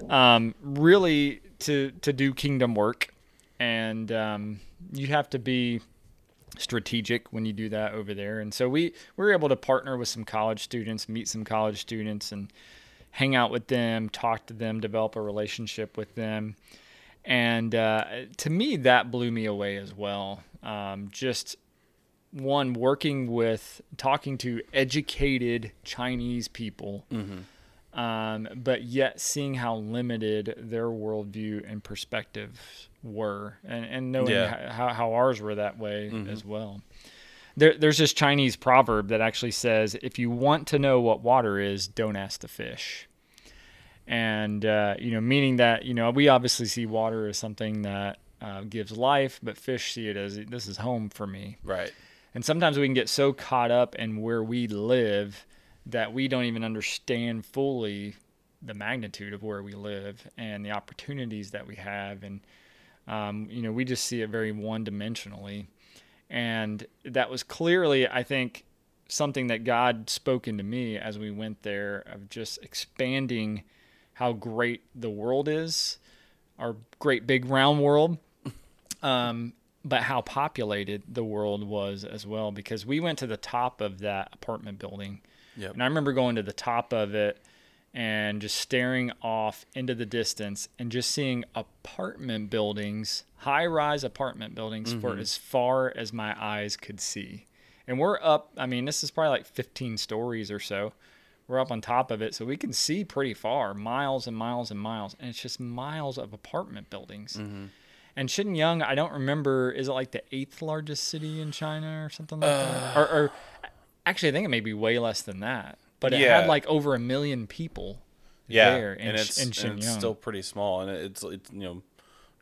um, really to to do kingdom work, and um, you have to be strategic when you do that over there. And so we, we were able to partner with some college students, meet some college students, and hang out with them, talk to them, develop a relationship with them. And uh, to me, that blew me away as well. Um, just one, working with, talking to educated Chinese people. Um, but yet seeing how limited their worldview and perspectives were, and, and knowing Yeah. how, how ours were that way as well. There, there's this Chinese proverb that actually says, "If you want to know what water is, don't ask the fish." And uh, you know, meaning that you know, we obviously see water as something that uh, gives life, but fish see it as this is home for me. Right. And sometimes we can get so caught up in where we live that we don't even understand fully the magnitude of where we live and the opportunities that we have. And, um, you know, we just see it very one dimensionally. And that was clearly, I think, something that God spoke into me as we went there of just expanding how great the world is, our great big round world [LAUGHS] um, but how populated the world was as well. Because we went to the top of that apartment building, Yep. and I remember going to the top of it, and just staring off into the distance and just seeing apartment buildings, high rise apartment buildings for mm-hmm. as far as my eyes could see. And we're up, I mean, this is probably like 15 stories or so. We're up on top of it, so we can see pretty far, miles and miles and miles. And it's just miles of apartment buildings. Mm-hmm. And Shenyang, I don't remember, is it like the eighth largest city in China or something like that? Uh. Or, or actually, I think it may be way less than that. But it Yeah. had like over a million people yeah, there in, and it's, in and it's still pretty small, and it's it's you know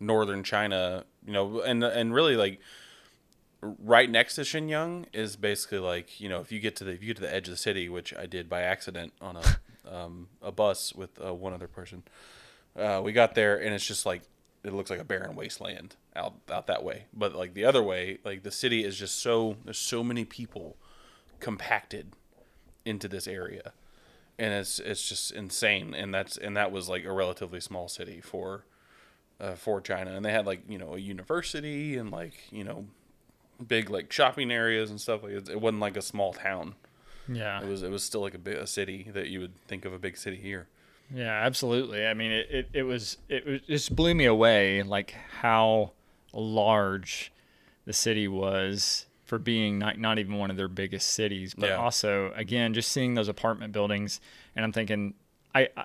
northern China, you know, and and really like right next to Shenyang is basically like you know if you get to the if you get to the edge of the city, which I did by accident on a [LAUGHS] um, a bus with uh, one other person, uh, we got there and it's just like it looks like a barren wasteland out out that way, but like the other way, like the city is just so there's so many people compacted into this area. And it's it's just insane. And that's and that was like a relatively small city for uh, for China. And they had like you know a university and like you know big like shopping areas and stuff. Like it, it wasn't like a small town. Yeah. it was it was still like a, bit, a city that you would think of a big city here. Yeah, absolutely. I mean, it, it, it was it was it just blew me away, like how large the city was for being not not even one of their biggest cities, but Yeah. also again just seeing those apartment buildings, and I'm thinking, I, I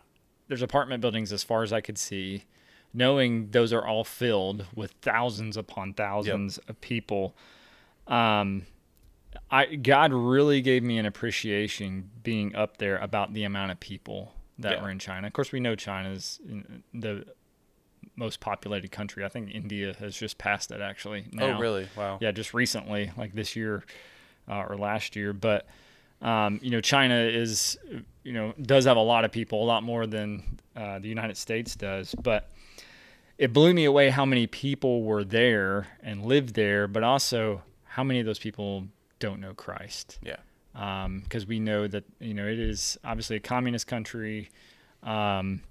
there's apartment buildings as far as I could see, knowing those are all filled with thousands upon thousands of people. Um, I God really gave me an appreciation being up there about the amount of people that Yeah. were in China. Of course, we know China's the most populated country. I think India has just passed it actually. Now. oh really wow Yeah, just recently, like this year uh, or last year. But um, you know, China is you know does have a lot of people, a lot more than uh, the United States does. But it blew me away how many people were there and lived there, but also how many of those people don't know Christ yeah because we know that you know it is obviously a communist country. Um,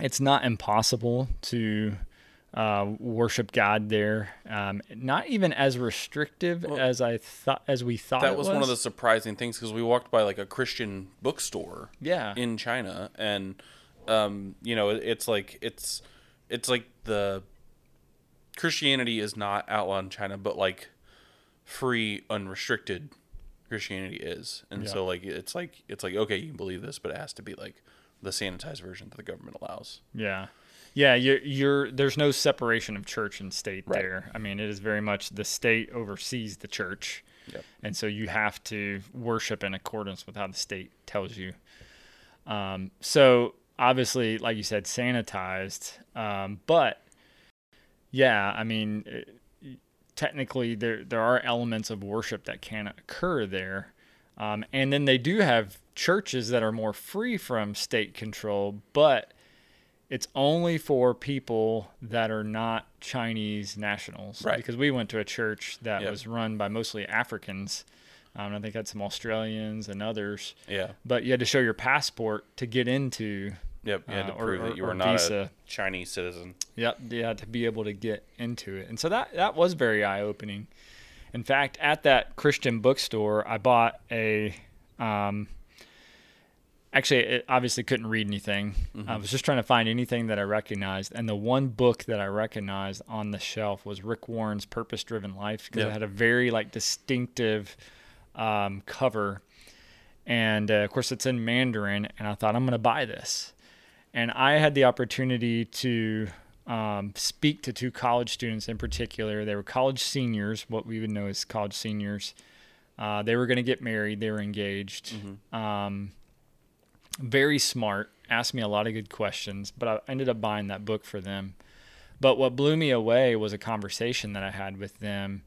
it's not impossible to uh, worship God there. Um, not even as restrictive as I thought as we thought. that it was, one of the surprising things because we walked by like a Christian bookstore Yeah. in China and um, you know it's like it's it's like the Christianity is not outlawed in China but like free unrestricted Christianity is and Yeah. so like it's like it's like okay you can believe this but it has to be like the sanitized version that the government allows Yeah. Yeah, you're, you're there's no separation of church and state Right. there. I mean, it is very much the state oversees the church. Yep. And so you have to worship in accordance with how the state tells you. Um, so obviously, like you said, sanitized. Um, but yeah, I mean, it- technically there there are elements of worship that can occur there. Um, and then they do have churches that are more free from state control, but it's only for people that are not Chinese nationals. Right. Because we went to a church that Yep. was run by mostly Africans. Um, I think had some Australians and others. yeah But you had to show your passport to get into. yep you had to Uh, prove or- that you were not a. Chinese citizen Yep, yeah, to be able to get into it. And so that that was very eye opening. In fact, at that Christian bookstore, I bought a. Um, actually, it obviously couldn't read anything. I was just trying to find anything that I recognized, and the one book that I recognized on the shelf was Rick Warren's Purpose Driven Life because Yeah. it had a very like distinctive um, cover, and uh, of course it's in Mandarin. And I thought I'm going to buy this, and I had the opportunity to um, speak to two college students in particular. They were college seniors, what we would know as college seniors. Uh, they were going to get married. They were engaged. Um, very smart. Asked me a lot of good questions, but I ended up buying that book for them. But what blew me away was a conversation that I had with them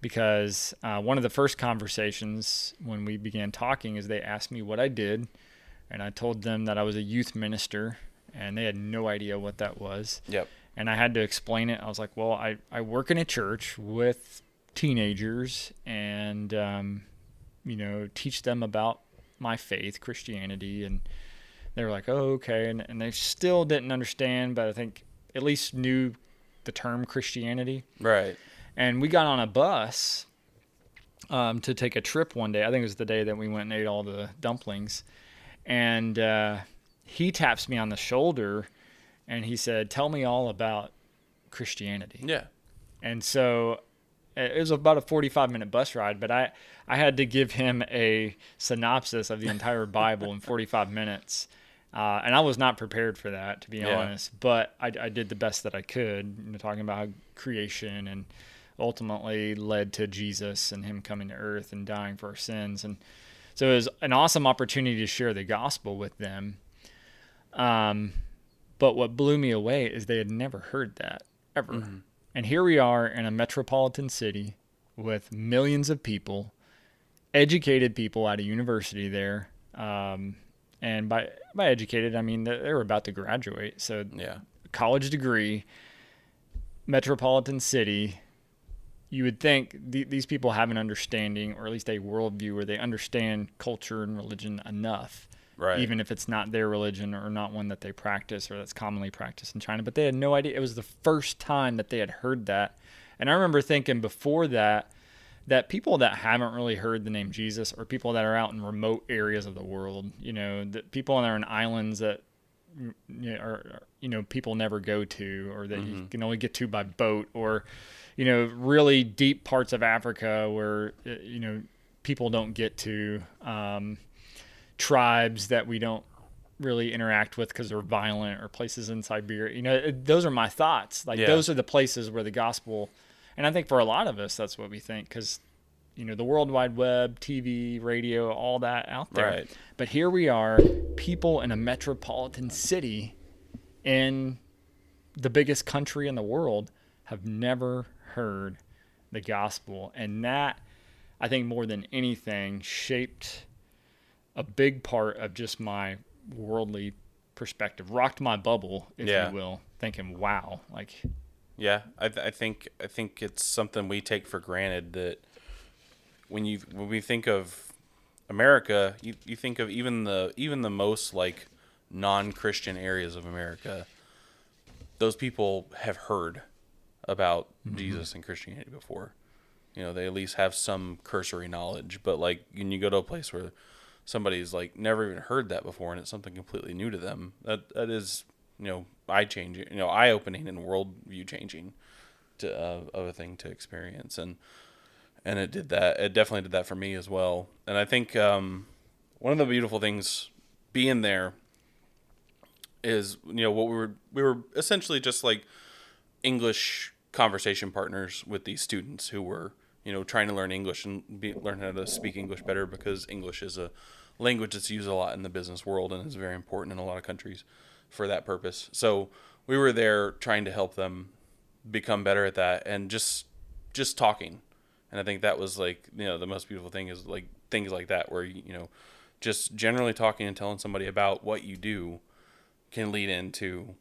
because uh, one of the first conversations when we began talking is they asked me what I did, and I told them that I was a youth minister, and they had no idea what that was. yep And I had to explain it. I was like, well, I, I work in a church with teenagers and, um, you know, teach them about my faith, Christianity. And they were like, oh, okay. And, and they still didn't understand, but I think at least knew the term Christianity right and we got on a bus um, to take a trip one day. I think it was the day that we went and ate all the dumplings, and uh, he taps me on the shoulder and he said, Tell me all about Christianity. Yeah. And so it was about a 45 minute bus ride, but I, I had to give him a synopsis of the entire Bible in 45 minutes. Uh, and I was not prepared for that, to be Yeah. honest, but I, I did the best that I could, you know, talking about creation and ultimately led to Jesus and him coming to earth and dying for our sins. And so it was an awesome opportunity to share the gospel with them. Um, but what blew me away is they had never heard that ever. And here we are in a metropolitan city with millions of people, educated people at a university there. Um, and by by educated, I mean they they were about to graduate. So Yeah. college degree, metropolitan city. You would think th- these people have an understanding, or at least a worldview, where they understand culture and religion enough Right. even if it's not their religion or not one that they practice or that's commonly practiced in China. But they had no idea. It was the first time that they had heard that. And I remember thinking before that, that people that haven't really heard the name Jesus or people that are out in remote areas of the world, you know, that people that are in islands that mm, you know, are, you know, people never go to or that you can only get to by boat or, you know, really deep parts of Africa where, uh, you know, people don't get to. Um, tribes that we don't really interact with because they're violent or places in Siberia. You know, it, those are my thoughts. Like Yeah. those are the places where the gospel, and I think for a lot of us, that's what we think because, you know, the World Wide Web, TV, radio, all that out there. Right. But here we are, people in a metropolitan city in the biggest country in the world have never heard the gospel. And that, I think, more than anything, shaped a big part of just my worldly perspective, rocked my bubble, if Yeah. you will, thinking, wow, like, Yeah, I, th- I think I think it's something we take for granted that when you when we think of America, you, you think of even the even the most like non-Christian areas of America. Those people have heard about mm-hmm. Jesus and Christianity before. You know, they at least have some cursory knowledge. But like when you go to a place where somebody's like never even heard that before and it's something completely new to them, that that is you know eye changing, you know, eye opening and worldview changing to uh, of a thing to experience and and it did that. It definitely did that for me as well. And I think um, one of the beautiful things being there is you know what we were we were essentially just like English conversation partners with these students who were you know trying to learn English and be, learn how to speak English better because English is a language that's used a lot in the business world and is very important in a lot of countries for that purpose. So we were there trying to help them become better at that and just just talking. And I think that was like you know the most beautiful thing is like things like that where you you know just generally talking and telling somebody about what you do can lead into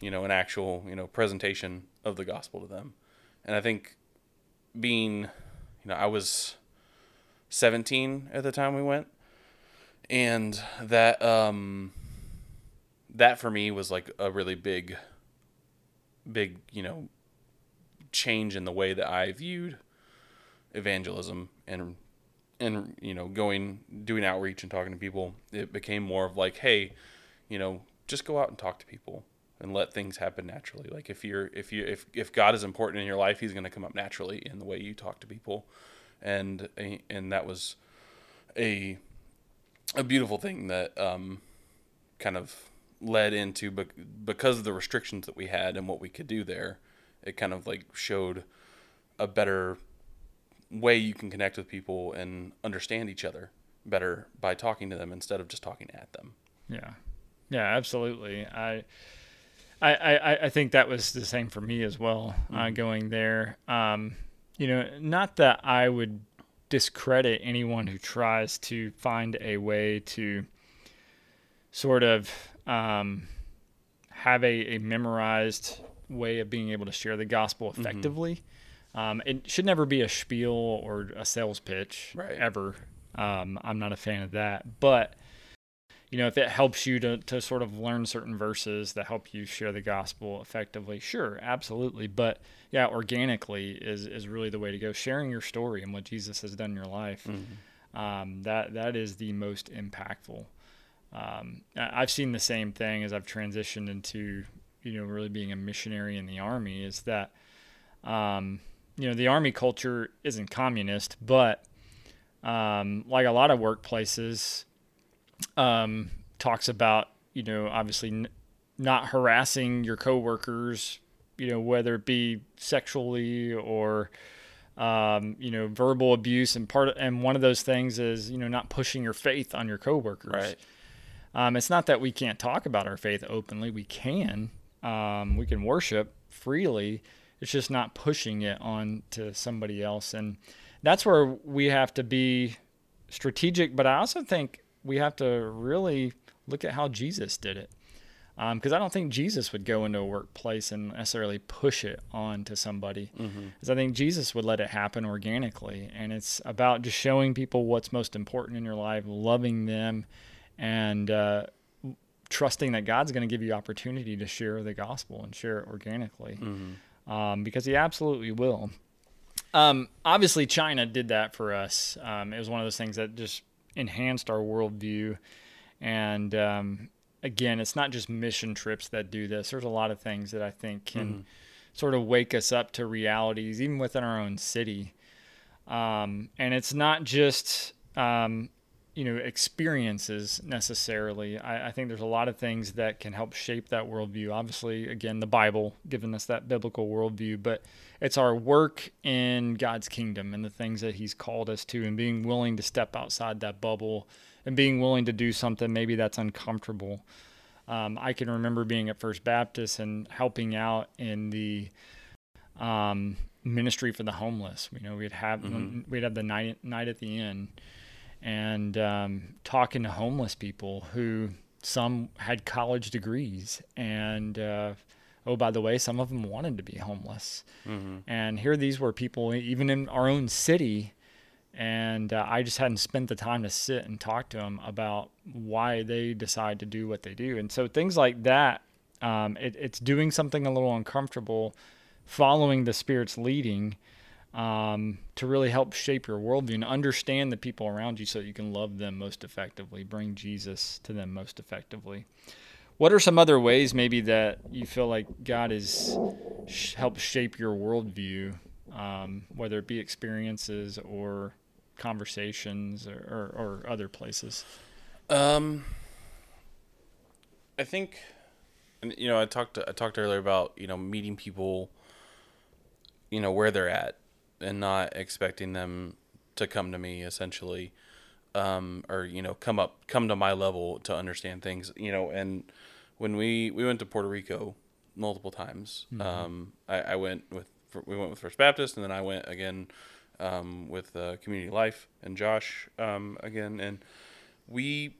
you know an actual you know presentation of the gospel to them and i think being you know i was 17 at the time we went and that um that for me was like a really big big you know change in the way that i viewed evangelism and and you know going doing outreach and talking to people. It became more of like hey you know just go out and talk to people and let things happen naturally. Like if you're if you if if god is important in your life he's going to come up naturally in the way you talk to people. And and that was a a beautiful thing that um kind of led into bec- because of the restrictions that we had and what we could do there it kind of like showed a better way you can connect with people and understand each other better by talking to them instead of just talking at them. Yeah, yeah, absolutely. I, I, I, I think that was the same for me as well. Uh, going there, um, you know, not that I would discredit anyone who tries to find a way to sort of um, have a, a memorized way of being able to share the gospel effectively. Um, it should never be a spiel or a sales pitch Right. ever. Um, I'm not a fan of that, but you know, if it helps you to, to sort of learn certain verses that help you share the gospel effectively, sure, absolutely. But yeah, organically is, is really the way to go. Sharing your story and what Jesus has done in your life, um, that that is the most impactful. um, I've seen the same thing as I've transitioned into you know really being a missionary in the army is that um, you know the army culture isn't communist, but um, like a lot of workplaces, um, talks about you know obviously n- not harassing your coworkers, you know whether it be sexually or um, you know verbal abuse, and part of, and one of those things is you know not pushing your faith on your coworkers. Right. Um, it's not that we can't talk about our faith openly. We can. Um, we can worship freely. It's just not pushing it on to somebody else. And that's where we have to be strategic. But I also think we have to really look at how Jesus did it. Because I don't think Jesus would go into a workplace and necessarily push it on to somebody. Because I think Jesus would let it happen organically. And it's about just showing people what's most important in your life, loving them, and uh, trusting that God's going to give you opportunity to share the gospel and share it organically, um, because He absolutely will. Um, obviously, China did that for us. Um, it was one of those things that just enhanced our worldview. And um, again, it's not just mission trips that do this. There's a lot of things that I think can sort of wake us up to realities, even within our own city. Um, and it's not just um, you know experiences necessarily. I, I think there's a lot of things that can help shape that worldview. Obviously, again, the Bible giving us that biblical worldview, but it's our work in God's kingdom and the things that He's called us to, and being willing to step outside that bubble and being willing to do something maybe that's uncomfortable. Um, I can remember being at First Baptist and helping out in the um, ministry for the homeless. You know, we'd have we'd have the night night at the inn, and um, talking to homeless people who some had college degrees, and uh, oh by the way, some of them wanted to be homeless. And here these were people even in our own city. And uh, I just hadn't spent the time to sit and talk to them about why they decide to do what they do. And so things like that, um, it, it's doing something a little uncomfortable, following the Spirit's leading um, to really help shape your worldview and understand the people around you so that you can love them most effectively, bring Jesus to them most effectively. What are some other ways maybe that you feel like God has sh- helped shape your worldview, um, whether it be experiences or conversations or, or, or other places? Um, I think, you know, I talked I talked earlier about you know meeting people, you know where they're at, and not expecting them to come to me essentially, um, or you know come up come to my level to understand things. You know, and when we we went to Puerto Rico multiple times, um, I, I went with we went with First Baptist, and then I went again um, with uh, Community Life and Josh um, again, and we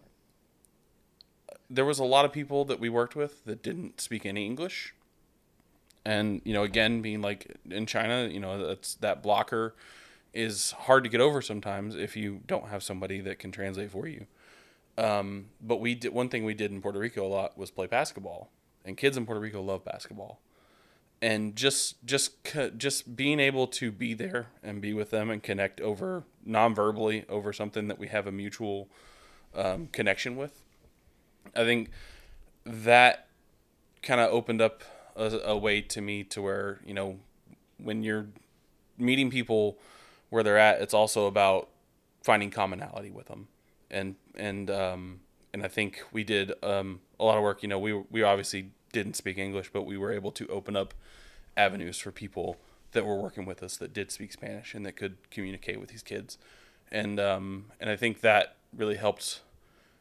there was a lot of people that we worked with that didn't speak any English. And, you know, again, being like in China, you know, that's that blocker is hard to get over sometimes if you don't have somebody that can translate for you. Um, but we did one thing we did in Puerto Rico a lot was play basketball, and kids in Puerto Rico love basketball. And just just just being able to be there and be with them and connect over non-verbally over something that we have a mutual um, connection with I think that kind of opened up a, a way to me to where you know when you're meeting people where they're at, it's also about finding commonality with them, and and um, and I think we did um, a lot of work. You know, we we obviously didn't speak English, but we were able to open up avenues for people that were working with us that did speak Spanish and that could communicate with these kids, and um, and I think that really helped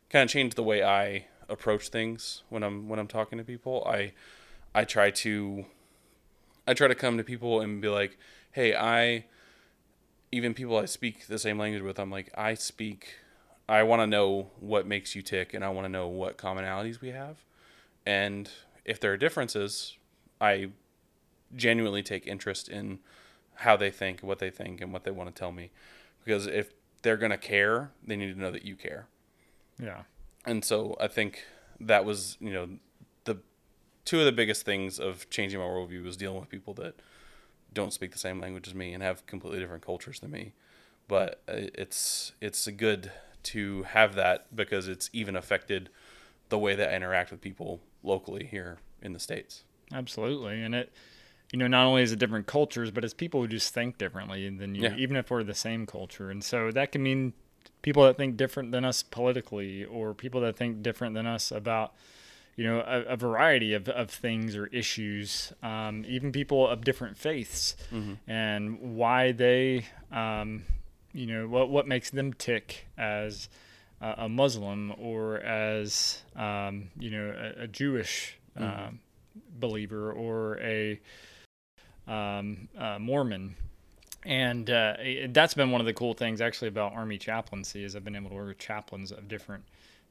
kind of change the way I approach things when I'm when I'm talking to people. I I try to I try to come to people and be like, "Hey, I even people I speak the same language with, I'm like, I speak I want to know what makes you tick and I want to know what commonalities we have. And if there are differences, I genuinely take interest in how they think, what they think and what they want to tell me. Because if they're going to care, they need to know that you care Yeah. and so I think that was you know two of the biggest things of changing my worldview was dealing with people that don't speak the same language as me and have completely different cultures than me. But it's it's good to have that because it's even affected the way that I interact with people locally here in the states. Absolutely, and it, you know, not only is it different cultures, but it's people who just think differently than you, Yeah. even if we're the same culture, and so that can mean people that think different than us politically, or people that think different than us about, you know, a, a variety of, of things or issues, um, even people of different faiths, and why they, um, you know, what what makes them tick as a a Muslim or as um, you know a, a Jewish um, believer or a um, uh, Mormon. And uh, it- that's been one of the cool things actually about Army chaplaincy is I've been able to work with chaplains of different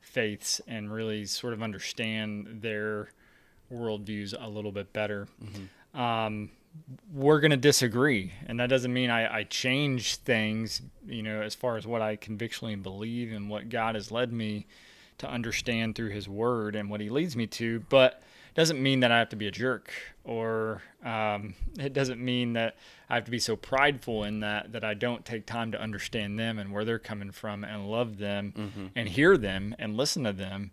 faiths and really sort of understand their worldviews a little bit better. Um, we're going to disagree, and that doesn't mean I, I change things, you know, as far as what I convictionally believe and what God has led me to understand through His Word and what He leads me to. But doesn't mean that I have to be a jerk, or um, it doesn't mean that I have to be so prideful in that that I don't take time to understand them and where they're coming from and love them and hear them and listen to them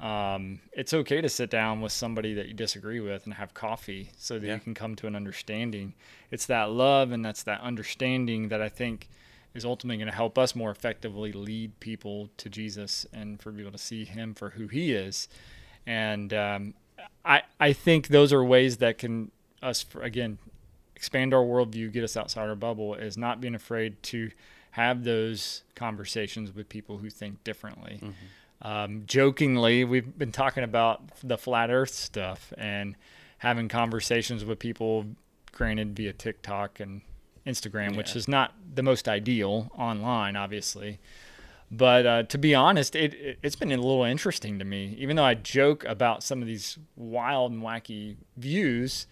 um, it's okay to sit down with somebody that you disagree with and have coffee so that Yeah. you can come to an understanding. It's that love and that's that understanding that I think is ultimately going to help us more effectively lead people to Jesus and for people to see Him for who He is. And um, I I think those are ways that can us for, again expand our worldview, get us outside our bubble. Is not being afraid to have those conversations with people who think differently um, jokingly, we've been talking about the flat Earth stuff and having conversations with people, granted via TikTok and Instagram, which is not the most ideal online, obviously. But uh, to be honest, it, it it's been a little interesting to me. Even though I joke about some of these wild and wacky views,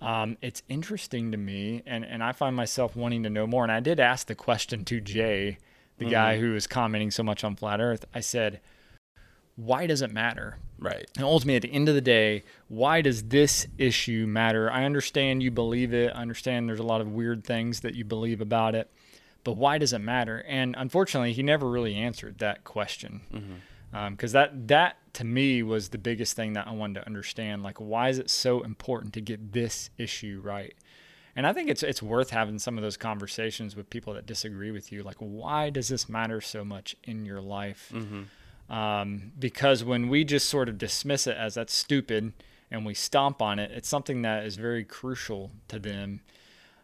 um, it's interesting to me, and, and I find myself wanting to know more. And I did ask the question to Jay, the guy who was commenting so much on flat Earth. I said, "Why does it matter?" Right. And ultimately, at the end of the day, why does this issue matter? I understand you believe it. I understand there's a lot of weird things that you believe about it, but why does it matter? And unfortunately, he never really answered that question mm-hmm. um, because that that to me was the biggest thing that I wanted to understand. Like, why is it so important to get this issue right? And I think it's it's worth having some of those conversations with people that disagree with you. Like, why does this matter so much in your life? Mm-hmm. Um, because when we just sort of dismiss it as that's stupid and we stomp on it, it's something that is very crucial to them.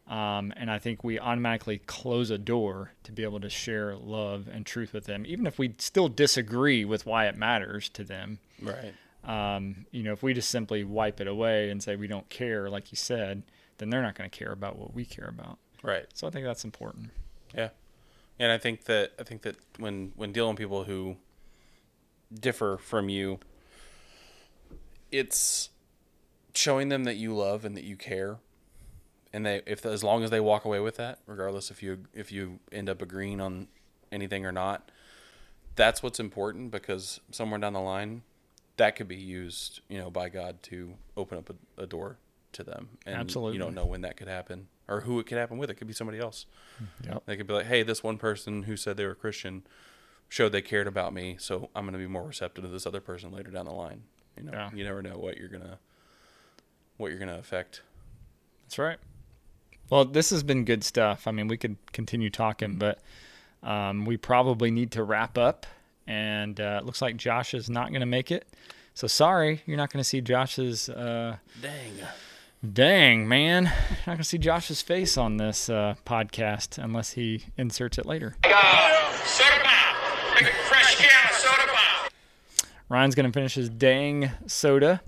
Um, and I think we automatically close a door to be able to share love and truth with them, even if we still disagree with why it matters to them. Right. Um, you know, if we just simply wipe it away and say we don't care, like you said, then they're not going to care about what we care about. Right. So I think that's important. Yeah, and I think that I think that when when dealing with people who differ from you, it's showing them that you love and that you care, and they if as long as they walk away with that, regardless if you if you end up agreeing on anything or not, that's what's important because somewhere down the line, that could be used, you know, by God to open up a, a door to them, and Absolutely. you don't know when that could happen or who it could happen with. It could be somebody else. Hmm. Yep. They could be like, hey, this one person who said they were Christian showed they cared about me, so I'm going to be more receptive to this other person later down the line. You know, Yeah. you never know what you're gonna what you're gonna affect. That's right. Well, this has been good stuff. I mean, we could continue talking, but um, we probably need to wrap up. And uh, it looks like Josh is not going to make it. So sorry, you're not going to see Josh's. Uh, Dang. dang, man. You're not going to see Josh's face on this uh, podcast unless he inserts it later. Soda pop. Big fresh can of soda pop. Ryan's going to finish his dang soda.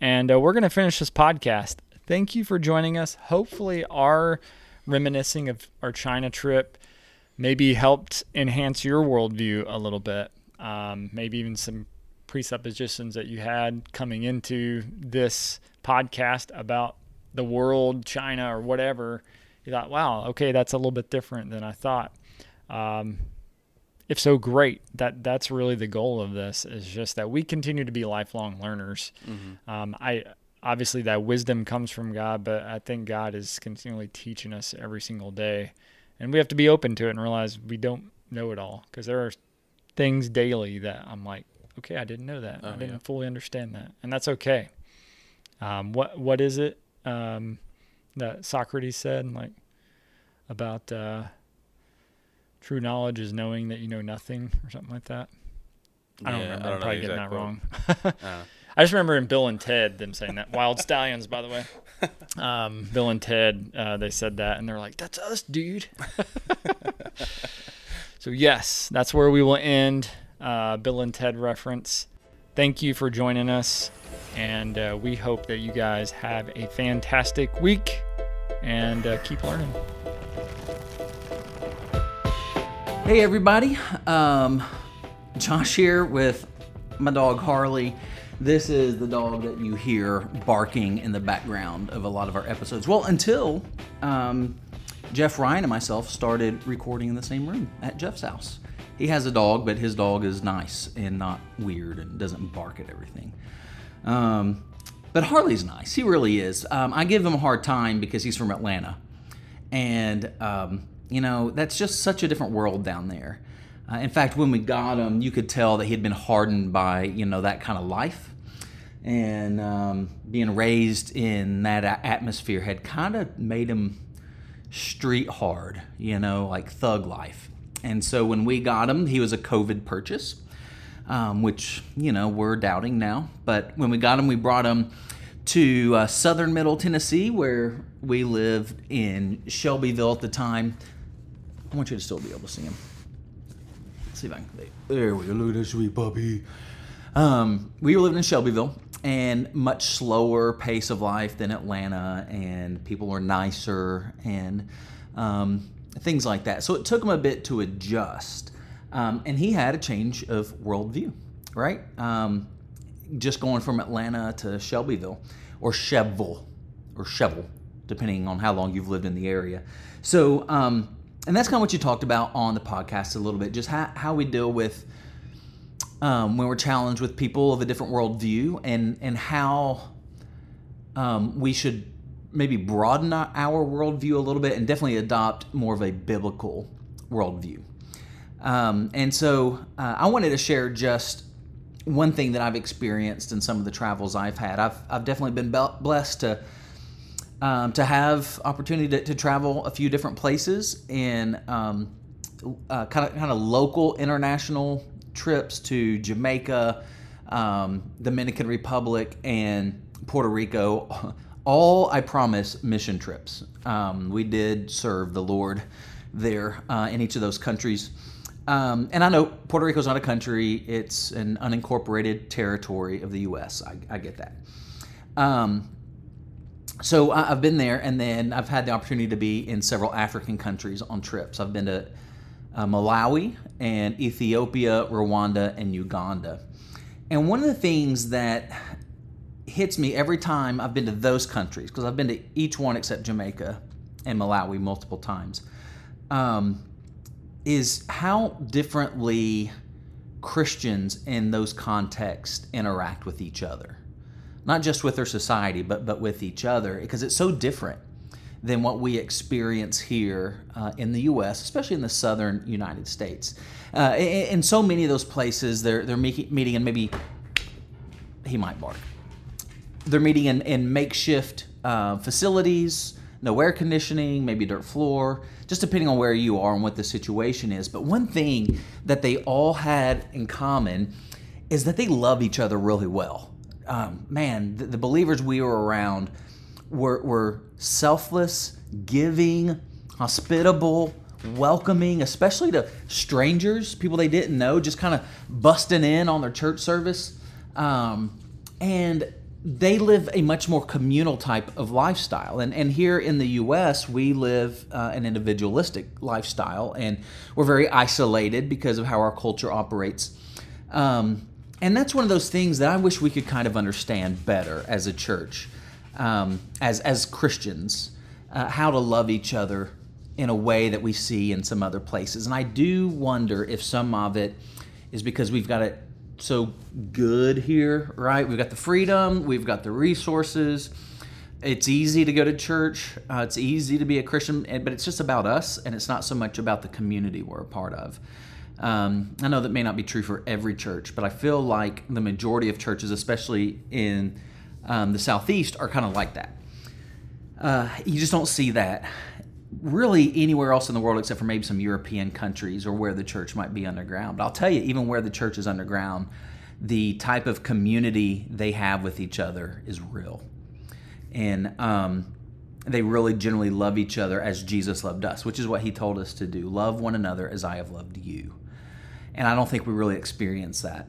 And uh, we're going to finish this podcast. Thank you for joining us. Hopefully, our reminiscing of our China trip maybe helped enhance your worldview a little bit. Um, maybe even some presuppositions that you had coming into this podcast about the world, China, or whatever. You thought, wow, okay, that's a little bit different than I thought. Um, if so great that that's really the goal of this is just that we continue to be lifelong learners um, i obviously that wisdom comes from god but i think god is continually teaching us every single day and we have to be open to it and realize we don't know it all because there are things daily that I'm like, okay, I didn't know that. I didn't yeah. fully understand that, and that's okay. Um, what what is it um, that Socrates said, like about uh, true knowledge is knowing that you know nothing, or something like that? I don't Yeah, remember. I I'm probably getting that wrong. Uh, [LAUGHS] I just remember in Bill and Ted them saying that. Wyld Stallyns, by the way. [LAUGHS] Um, Bill and Ted, uh, they said that, and they're like, "That's us, dude." [LAUGHS] so yes, that's where we will end. Uh, Bill and Ted reference. Thank you for joining us, and uh, we hope that you guys have a fantastic week and uh, keep learning. Hey everybody, um, Josh here with my dog Harley. This is the dog that you hear barking in the background of a lot of our episodes. Well, until um, Jeff Ryan and myself started recording in the same room at Jeff's house. He has a dog, but his dog is nice and not weird and doesn't bark at everything. Um, but Harley's nice. He really is. Um, I give him a hard time because he's from Atlanta. And, um, you know, that's just such a different world down there. Uh, in fact, when we got him, you could tell that he had been hardened by, you know, that kind of life. And um, being raised in that atmosphere had kind of made him street hard, you know, like thug life. And so when we got him, he was a COVID purchase, um, which, you know, we're doubting now. But when we got him, we brought him to uh, southern middle Tennessee, where we lived in Shelbyville at the time. I want you to still be able to see him. See if I can. There we go. Look at that sweet puppy. Um, we were living in Shelbyville and much slower pace of life than Atlanta, and people were nicer and um, things like that. So it took him a bit to adjust. Um, and he had a change of worldview, right? Um, just going from Atlanta to Shelbyville or Cheville or Chevel, depending on how long you've lived in the area. So, um, and that's kind of what you talked about on the podcast a little bit, just how, how we deal with um, when we're challenged with people of a different worldview and, and how um, we should maybe broaden our, our worldview a little bit and definitely adopt more of a biblical worldview. Um, and so uh, I wanted to share just one thing that I've experienced in some of the travels I've had. I've, I've definitely been blessed to um, to have opportunity to, to travel a few different places in uh, kind of kind of local international trips to Jamaica, um, Dominican Republic, and Puerto Rico. All I promise mission trips. Um, we did serve the Lord there uh, in each of those countries. Um, and I know Puerto Rico's not a country; it's an unincorporated territory of the U.S. I, I get that. Um, so I- I've been there, and then I've had the opportunity to be in several African countries on trips. I've been to uh, Malawi and Ethiopia, Rwanda, and Uganda. And one of the things that hits me every time I've been to those countries, because I've been to each one except Jamaica and Malawi multiple times, um, is how differently Christians in those contexts interact with each other not just with their society, but but with each other, because it's so different than what we experience here uh, in the U.S., especially in the southern United States. Uh, in, in so many of those places, they're they're meeting, and maybe he might bark. They're meeting in, in makeshift uh, facilities, no air conditioning, maybe dirt floor, just depending on where you are and what the situation is. But one thing that they all had in common is that they love each other really well. Um, man, the, the believers we were around were, were selfless, giving, hospitable, welcoming, especially to strangers, people they didn't know, just kind of busting in on their church service. Um, and they live a much more communal type of lifestyle. And, and here in the US, we live uh, an individualistic lifestyle and we're very isolated because of how our culture operates. Um, and that's one of those things that I wish we could kind of understand better as a church, um, as, as Christians, uh, how to love each other in a way that we see in some other places. And I do wonder if some of it is because we've got it so good here, right? We've got the freedom, we've got the resources. It's easy to go to church. Uh, it's easy to be a Christian, but it's just about us, and it's not so much about the community we're a part of. Um, I know that may not be true for every church, but I feel like the majority of churches, especially in um, the Southeast, are kind of like that. Uh, you just don't see that really anywhere else in the world except for maybe some European countries or where the church might be underground. But I'll tell you, even where the church is underground, the type of community they have with each other is real. And um, they really generally love each other as Jesus loved us, which is what he told us to do love one another as I have loved you. And I don't think we really experience that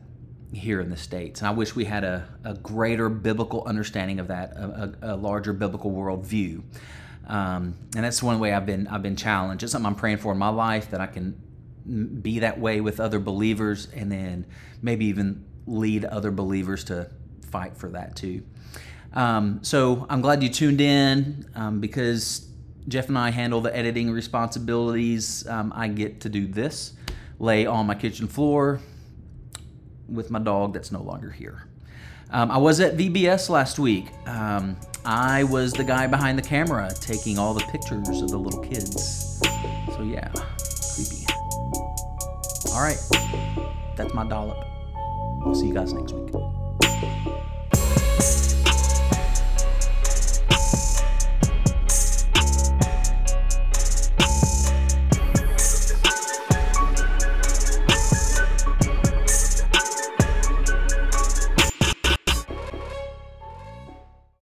here in the States. And I wish we had a, a greater biblical understanding of that, a, a, a larger biblical worldview. Um, and that's one way I've been I've been challenged. It's something I'm praying for in my life that I can be that way with other believers, and then maybe even lead other believers to fight for that too. Um, so I'm glad you tuned in um, because Jeff and I handle the editing responsibilities. Um, I get to do this, lay on my kitchen floor with my dog that's no longer here. Um, I was at VBS last week. Um, I was the guy behind the camera taking all the pictures of the little kids. So, yeah, creepy. All right, that's my dollop. I'll see you guys next week.